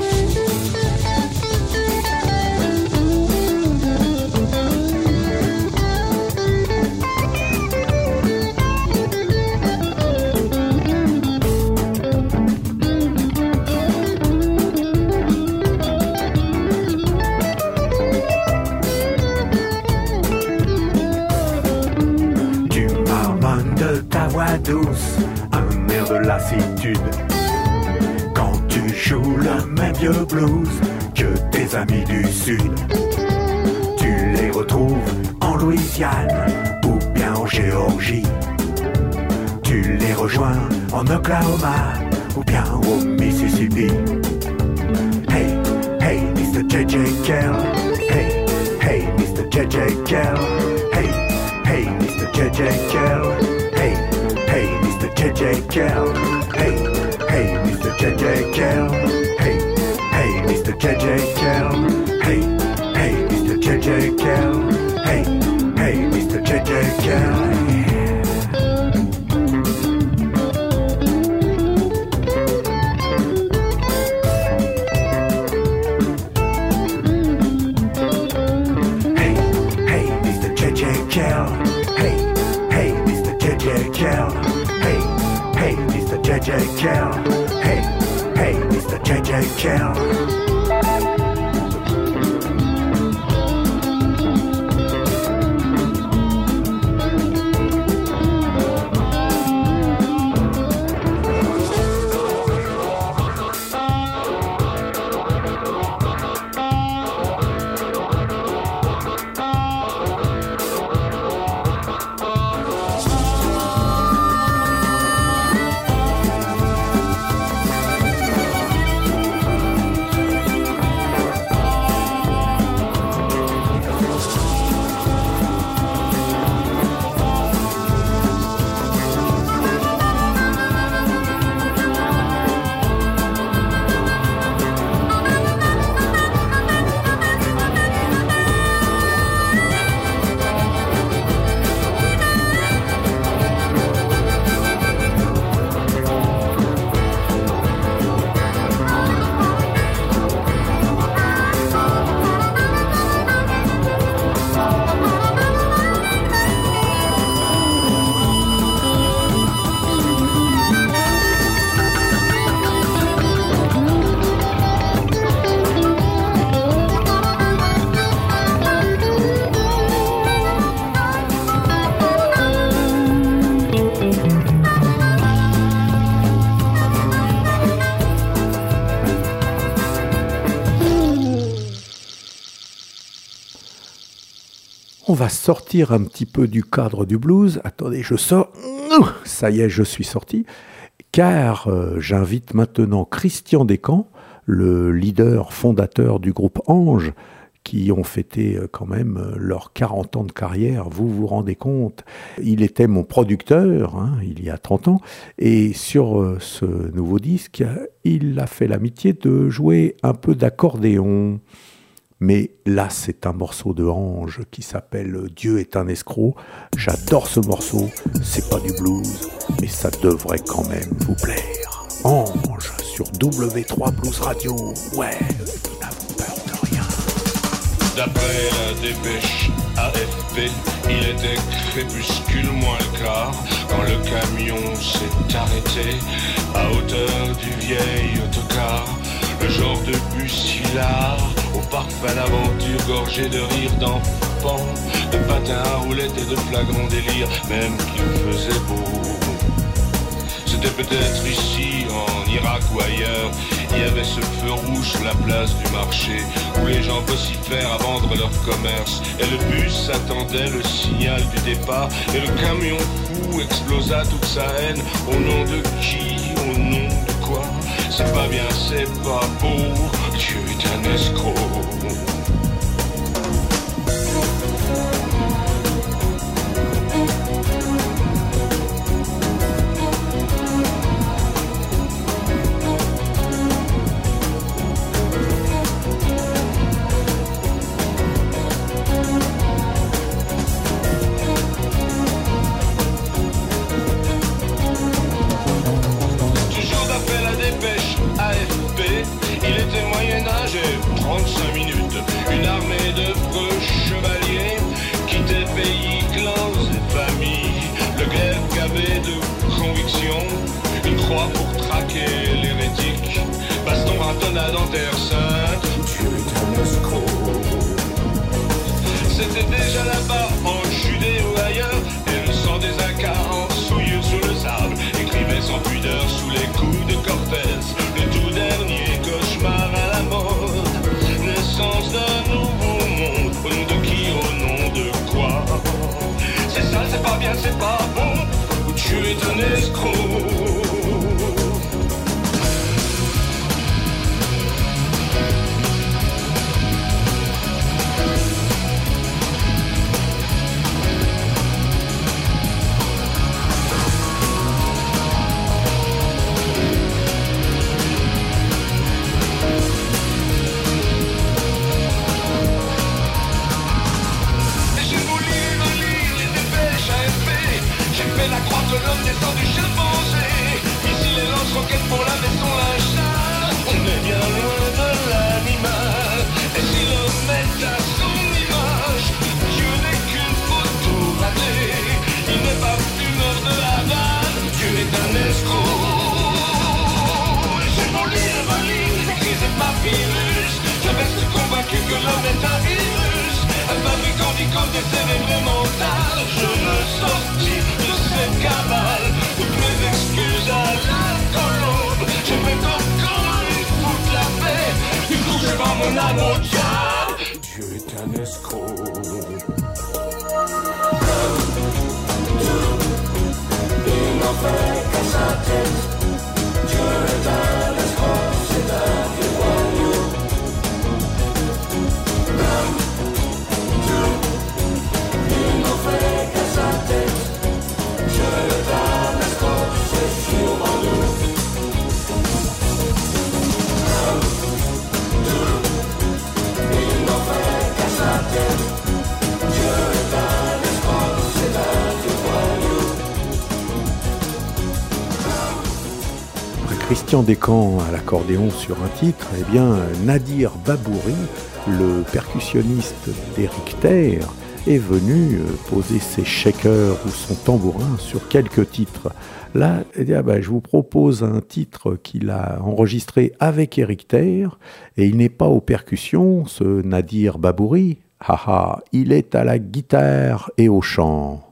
On va sortir un petit peu du cadre du blues. Attendez, je sors. Ça y est, je suis sorti. Car euh, j'invite maintenant Christian Descamps, le leader fondateur du groupe Ange, qui ont fêté euh, quand même euh, leurs 40 ans de carrière. Vous vous rendez compte Il était mon producteur hein, il y a 30 ans. Et sur ce nouveau disque, il a fait l'amitié de jouer un peu d'accordéon. Mais là, c'est un morceau de Ange qui s'appelle Dieu est un escroc. J'adore ce morceau. C'est pas du blues, mais ça devrait quand même vous plaire. Ange sur W3 Blues Radio. Ouais, nous n'avons peur de rien. D'après la dépêche AFP, il était crépuscule moins le quart quand le camion s'est arrêté à hauteur du vieil autocar. Le genre de hilar au parfum d'aventure gorgé de rire d'enfants, de patins à roulettes et de flagrants délires, même qu'il faisait beau. C'était peut-être ici, en Irak ou ailleurs. Il y avait ce feu rouge sur la place du marché où les gens vocifèrent à vendre leur commerce. Et le bus attendait le signal du départ. Et le camion fou explosa toute sa haine. Au nom de qui? Au nom C'est pas bien, c'est pas beau. Dieu est un escroc. 35 minutes. Une armée de preux chevaliers quittait pays, clans et familles. Le glaive gavé de conviction, une croix pour traquer l'hérétique. Baston à en terre sainte. C'était déjà là-bas c'est pas bon, ou tu es un escroc. de l'homme descendu chimpanzé. Ici les lance-roquettes pour la son linge. On est bien loin de l'animal. Et si l'homme est à son image, Dieu n'est qu'une photo ratée. Il n'est pas d'humeur de la vanne, Dieu est un escroc. J'ai volé la valine, crise ma pilule. Je reste convaincu que l'homme est un virus. Un fabricant d'icônes des cérébrements. na moja Dieu est un escroc Tout, tout, il n'en fait qu'à sa tête Christian Descamps à l'accordéon sur un titre, eh bien Nadir Babouri, le percussionniste d'Eric Terre, est venu euh, poser ses shakers ou son tambourin sur quelques titres. Là, eh bah, je vous propose un titre qu'il a enregistré avec Eric Terre, et il n'est pas aux percussions, ce Nadir Babouri. Haha, il est à la guitare et au chant.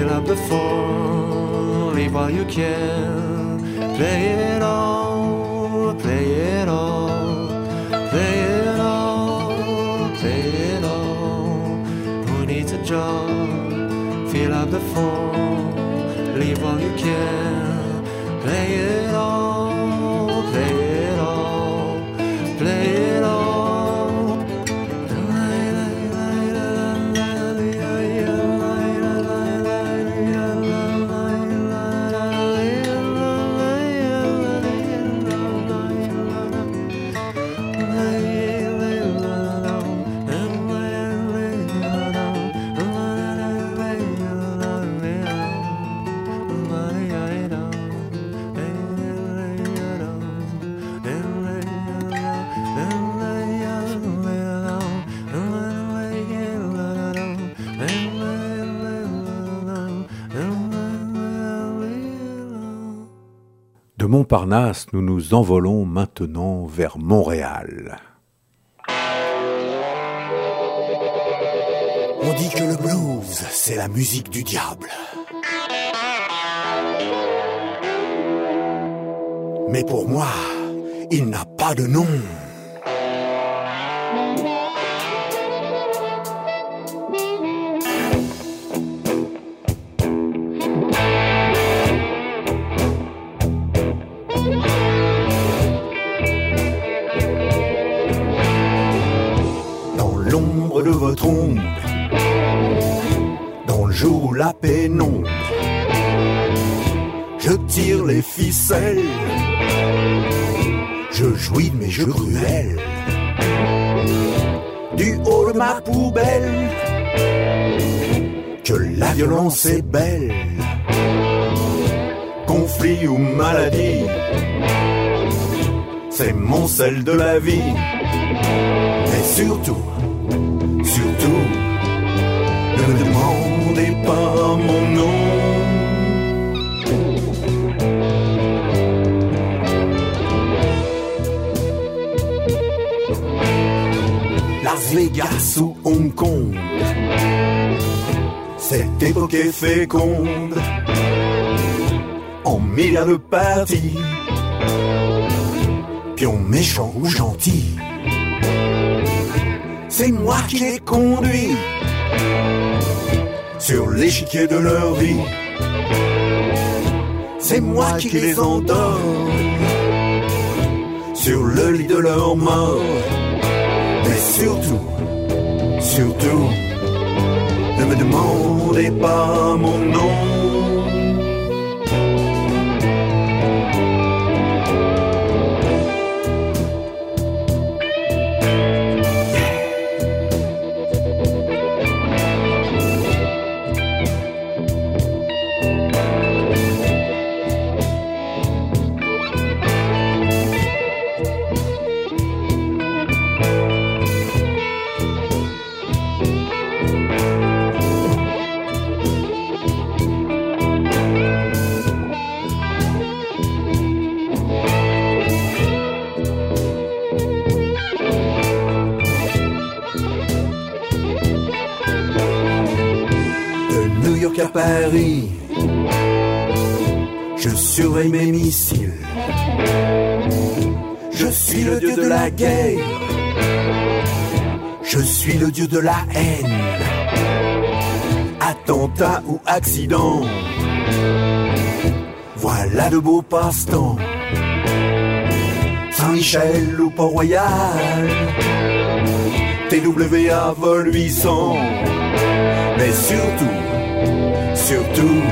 Fill up the phone, leave while you can. Play it all, play it all, play it all, play it all. Who needs a job? Fill up the phone, leave while you can. Play it all, Montparnasse, nous nous envolons maintenant vers Montréal. On dit que le blues, c'est la musique du diable. Mais pour moi, il n'a pas de nom. Violence est belle, conflit ou maladie, c'est mon sel de la vie. Mais surtout, surtout, ne me demandez pas mon nom. Las Vegas ou Hong Kong, cette époque est féconde en milliards de parties, pions méchants ou gentils. C'est moi qui les conduis sur l'échiquier de leur vie. C'est moi qui les endors sur le lit de leur mort. Mais surtout, surtout, me demandez pas mon nom. Je surveille mes missiles. Je suis le dieu de la guerre. Je suis le dieu de la haine. Attentat ou accident. Voilà de beaux passe-temps. Saint-Michel ou Port-Royal. TWA vol 800. Mais surtout, surtout,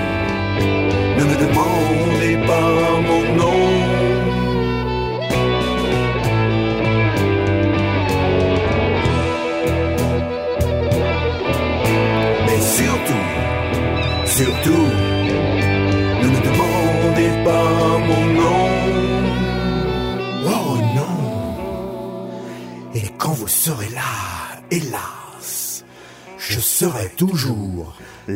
ne me demandez pas mon nom. Mais surtout, surtout, ne me demandez pas mon nom. Oh non. Et quand vous serez là, hélas, je serai toujours à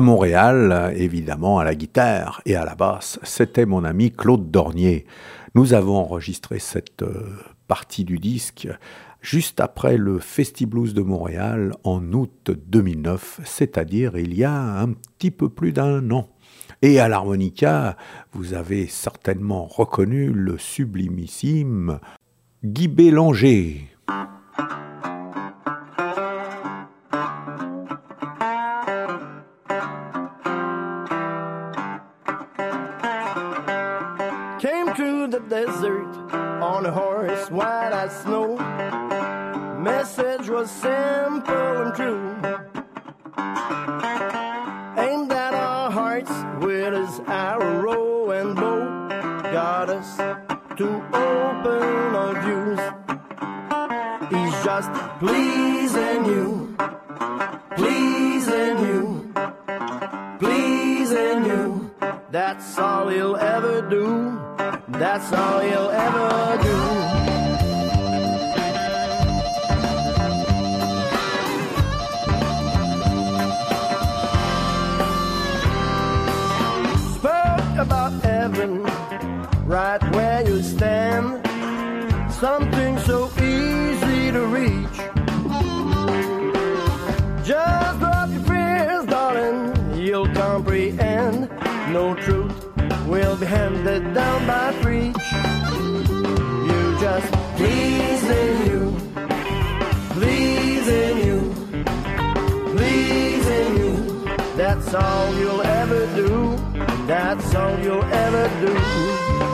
Montréal, évidemment, à la guitare et à la basse, c'était mon ami Claude Dornier. Nous avons enregistré cette euh, partie du disque juste après le Festiblues de Montréal en août 2009, c'est-à-dire il y a un petit peu plus d'un an. Et à l'harmonica, vous avez certainement reconnu le sublimissime Guy Bélanger. Came through the desert on a horse, snow. Message was simple and true. Aimed at our hearts with his arrow and bow. Got us to open our views. He's just pleasing you, pleasing you, pleasing you. That's all he'll ever do. That's all he'll ever do. Something so easy to reach. Just drop your fears, darling. You'll comprehend. No truth will be handed down by preach. You just pleasing you, pleasing you, pleasing you. That's all you'll ever do. That's all you'll ever do.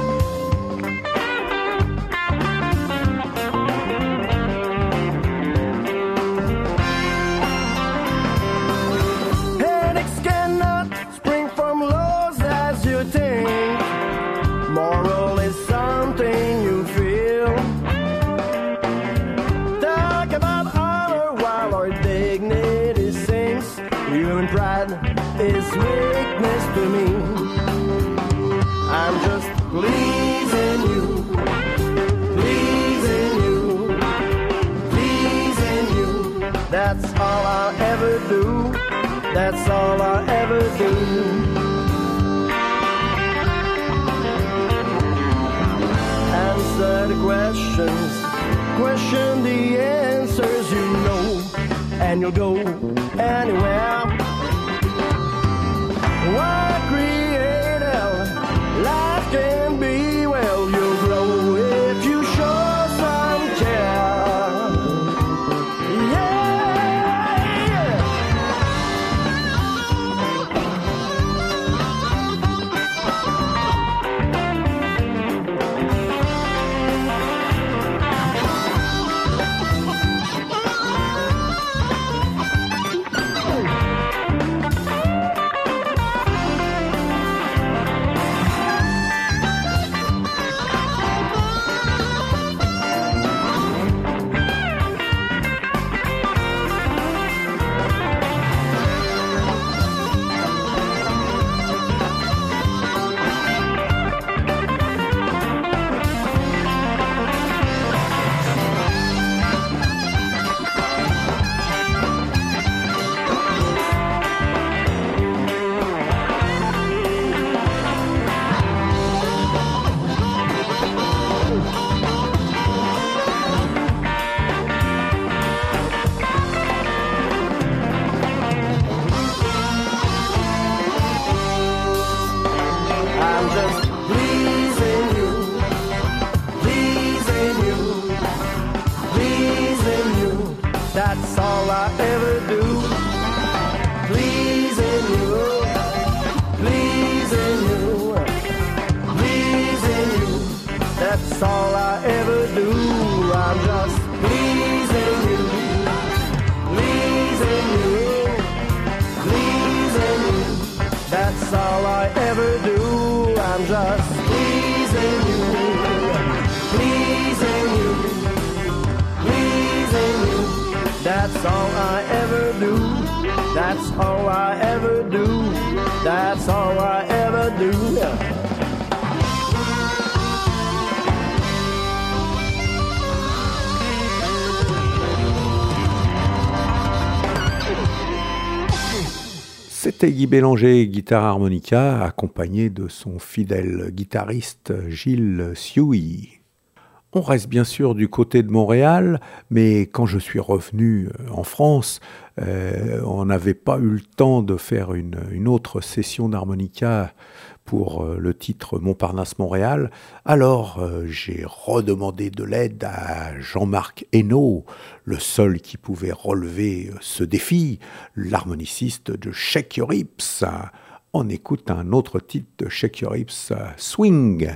All I'll ever do. That's all I'll ever do. Answer the questions, question the answers you know, and you'll go anywhere. All I ever do. That's all I ever do. C'était Guy Bélanger, guitare harmonica, accompagné de son fidèle guitariste Gilles Sioui. On reste bien sûr du côté de Montréal, mais quand je suis revenu euh, en France, euh, on n'avait pas eu le temps de faire une, autre session d'harmonica pour euh, le titre Montparnasse Montréal. Alors j'ai redemandé de l'aide à Jean-Marc Hainaut, le seul qui pouvait relever ce défi, l'harmoniciste de Shake Your Hips. On écoute un autre titre de Shake Your Hips, Swing.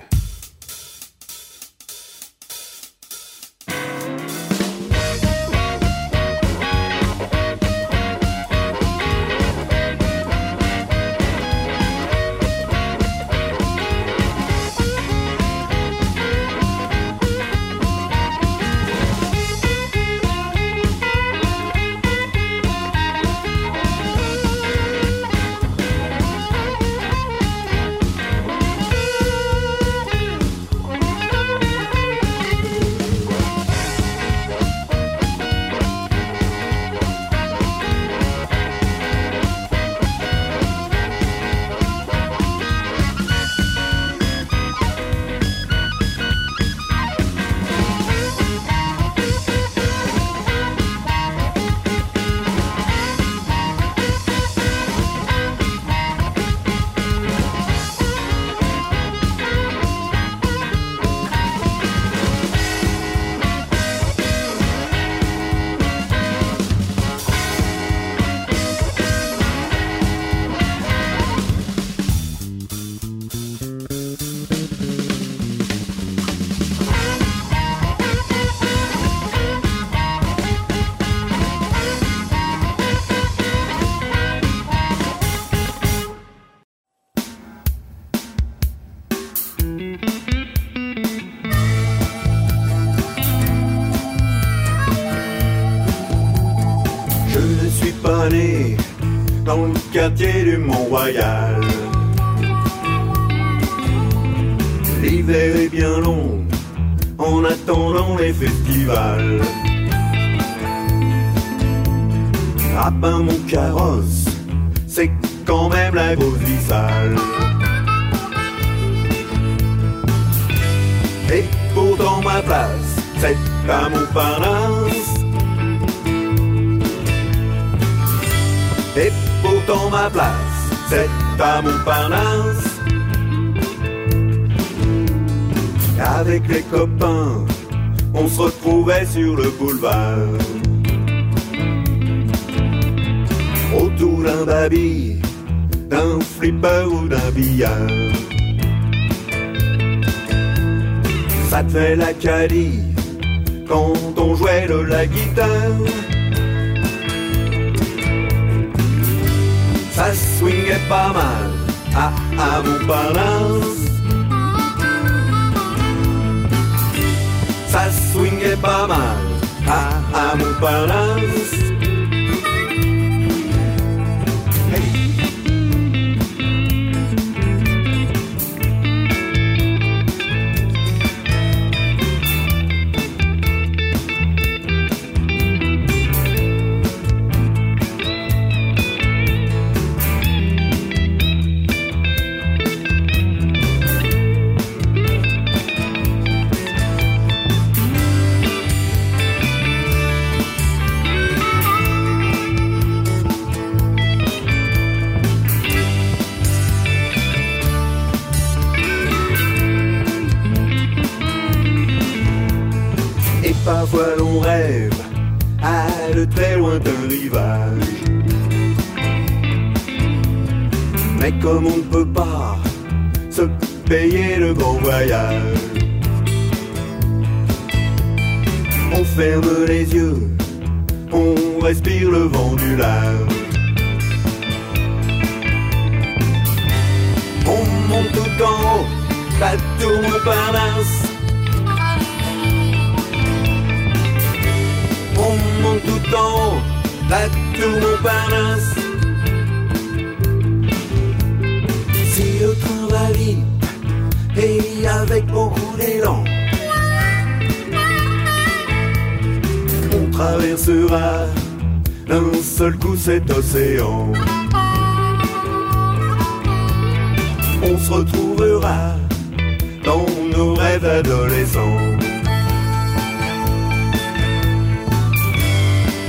Mont-Royal. L'hiver est bien long en attendant les festivals. Peint mon carrosse, c'est quand même la grosse vie sale. Et pourtant ma place, c'est à Montparnasse. Et pourtant ma place, c'est à Montparnasse. Avec les copains, on se retrouvait sur le boulevard. Autour d'un baby, d'un flipper ou d'un billard. Ça te fait l'Acadie quand on jouait de la guitare. Ça swingait pas mal à, à Montparnasse. Ça swingait pas mal à, à Montparnasse. Et seul coup cet océan. on se retrouvera dans nos rêves adolescents.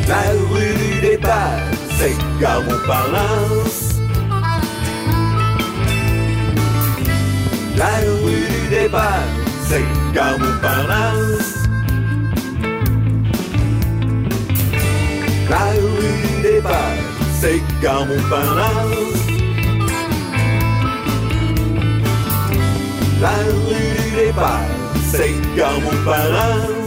La rue du départ, c'est Montparnasse. La rue du départ, c'est Gare La rue du départ, c'est Gare Montparnasse. La rue du départ, c'est Gare Montparnasse.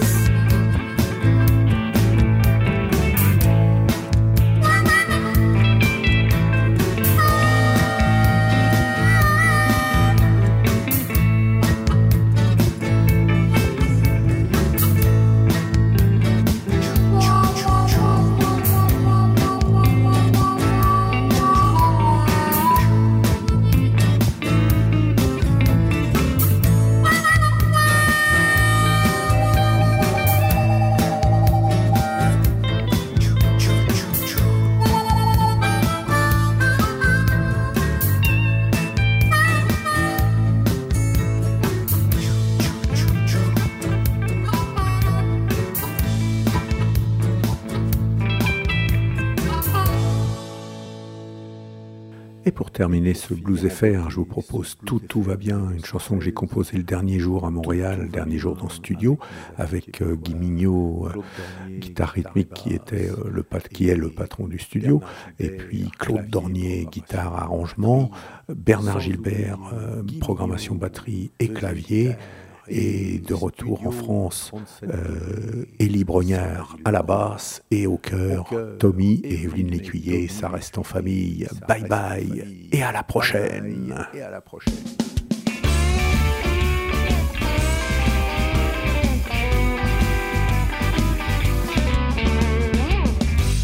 Terminer ce blues FR, je vous propose Tout Tout va bien, une chanson que j'ai composée le dernier jour à Montréal, le dernier jour dans le studio, avec euh, Guy Mignot, euh, guitare rythmique qui était euh, le qui est le patron du studio, et puis Claude Dornier, guitare arrangement, Bernard Gilbert, programmation batterie et clavier. Et de retour en France, euh, Élie Brognard à la basse et au chœur, Tommy et Evelyne Lécuyer, ça reste en famille. Bye bye et à la prochaine. Et à la prochaine.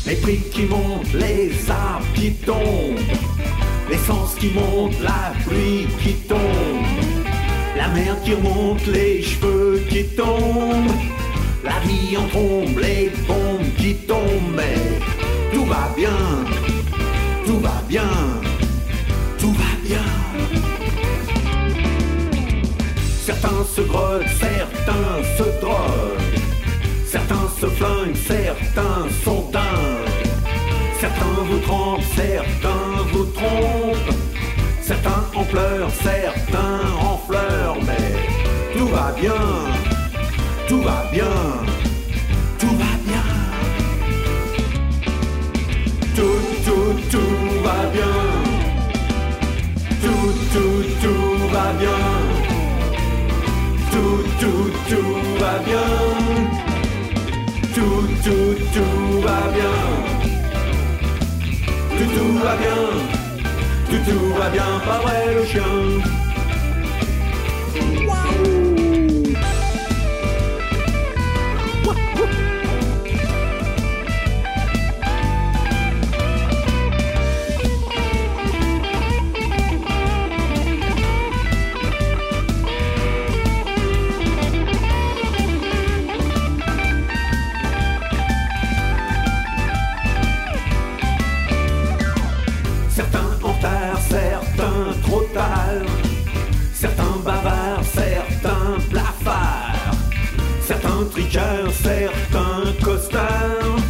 Les prix qui montent, les arbres qui tombent, l'essence qui monte, la pluie qui tombe, la mer qui remonte, les cheveux qui tombent, la vie en trombe, les bombes qui tombent, tout va bien, tout va bien, tout va bien. Certains se grottent, certains se droguent. Certains se flinguent, certains sont dingues. Certains vous trompent, certains vous trompent. Certains en pleurent, certains en Mais tout va bien, tout va bien, tout va bien. Tout, tout, tout va bien. Tout, tout, tout va bien. Tout, tout, tout va bien. Tout, tout, tout va bien. Tout, tout va bien. Tout, tout va bien, pas vrai le chien? Certains bavards, certains blafards. Certains triqueurs, certains costards.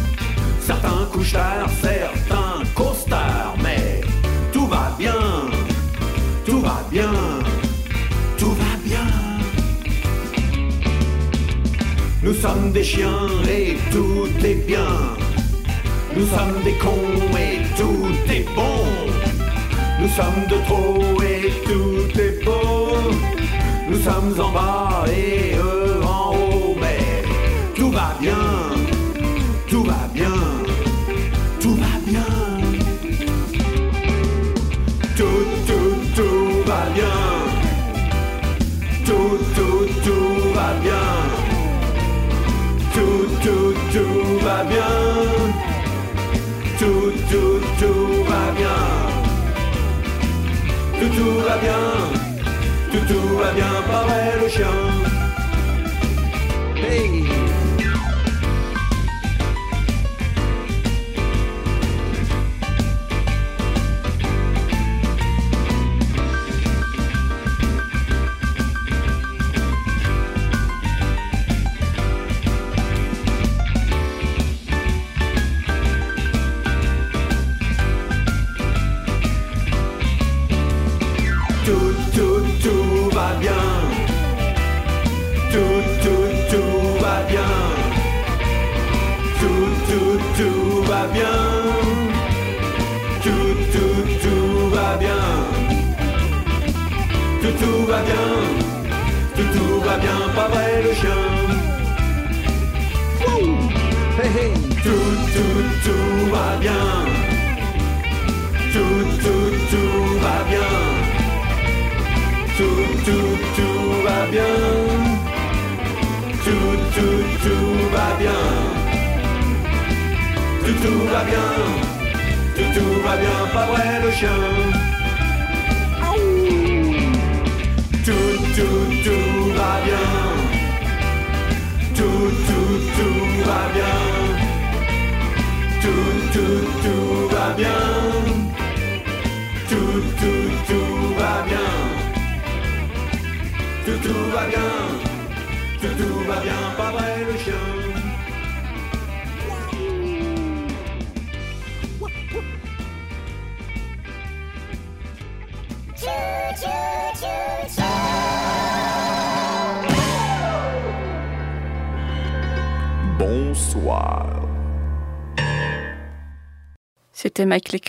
Certains couches tard, certains costards. Mais tout va bien, tout va bien, tout va bien. Nous sommes des chiens et tout est bien. Nous sommes des cons et tout est bon. Nous sommes de trop et tout est beau. Nous sommes en bas et eux en haut, mais tout va bien, tout va bien, tout va bien. Tout, tout, tout va bien. Tout, tout, tout va bien. Tout, tout, tout va bien. Tout, tout, tout va bien. Tout, va bien. Tout, tout va bien, vrai le chien.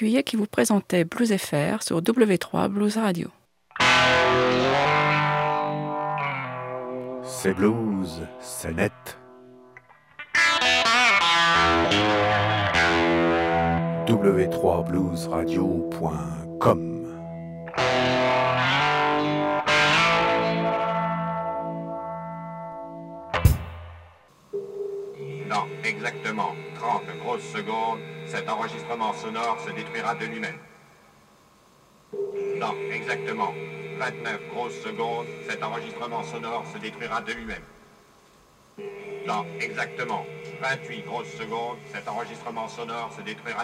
Qui vous présentait Blues FR sur W3 Blues Radio. C'est blues, c'est net. w3bluesradio.com grosses secondes, cet enregistrement sonore se détruira de lui-même. Dans exactement 29 grosses secondes, cet enregistrement sonore se détruira de lui-même. Dans exactement 28 grosses secondes, cet enregistrement sonore se détruira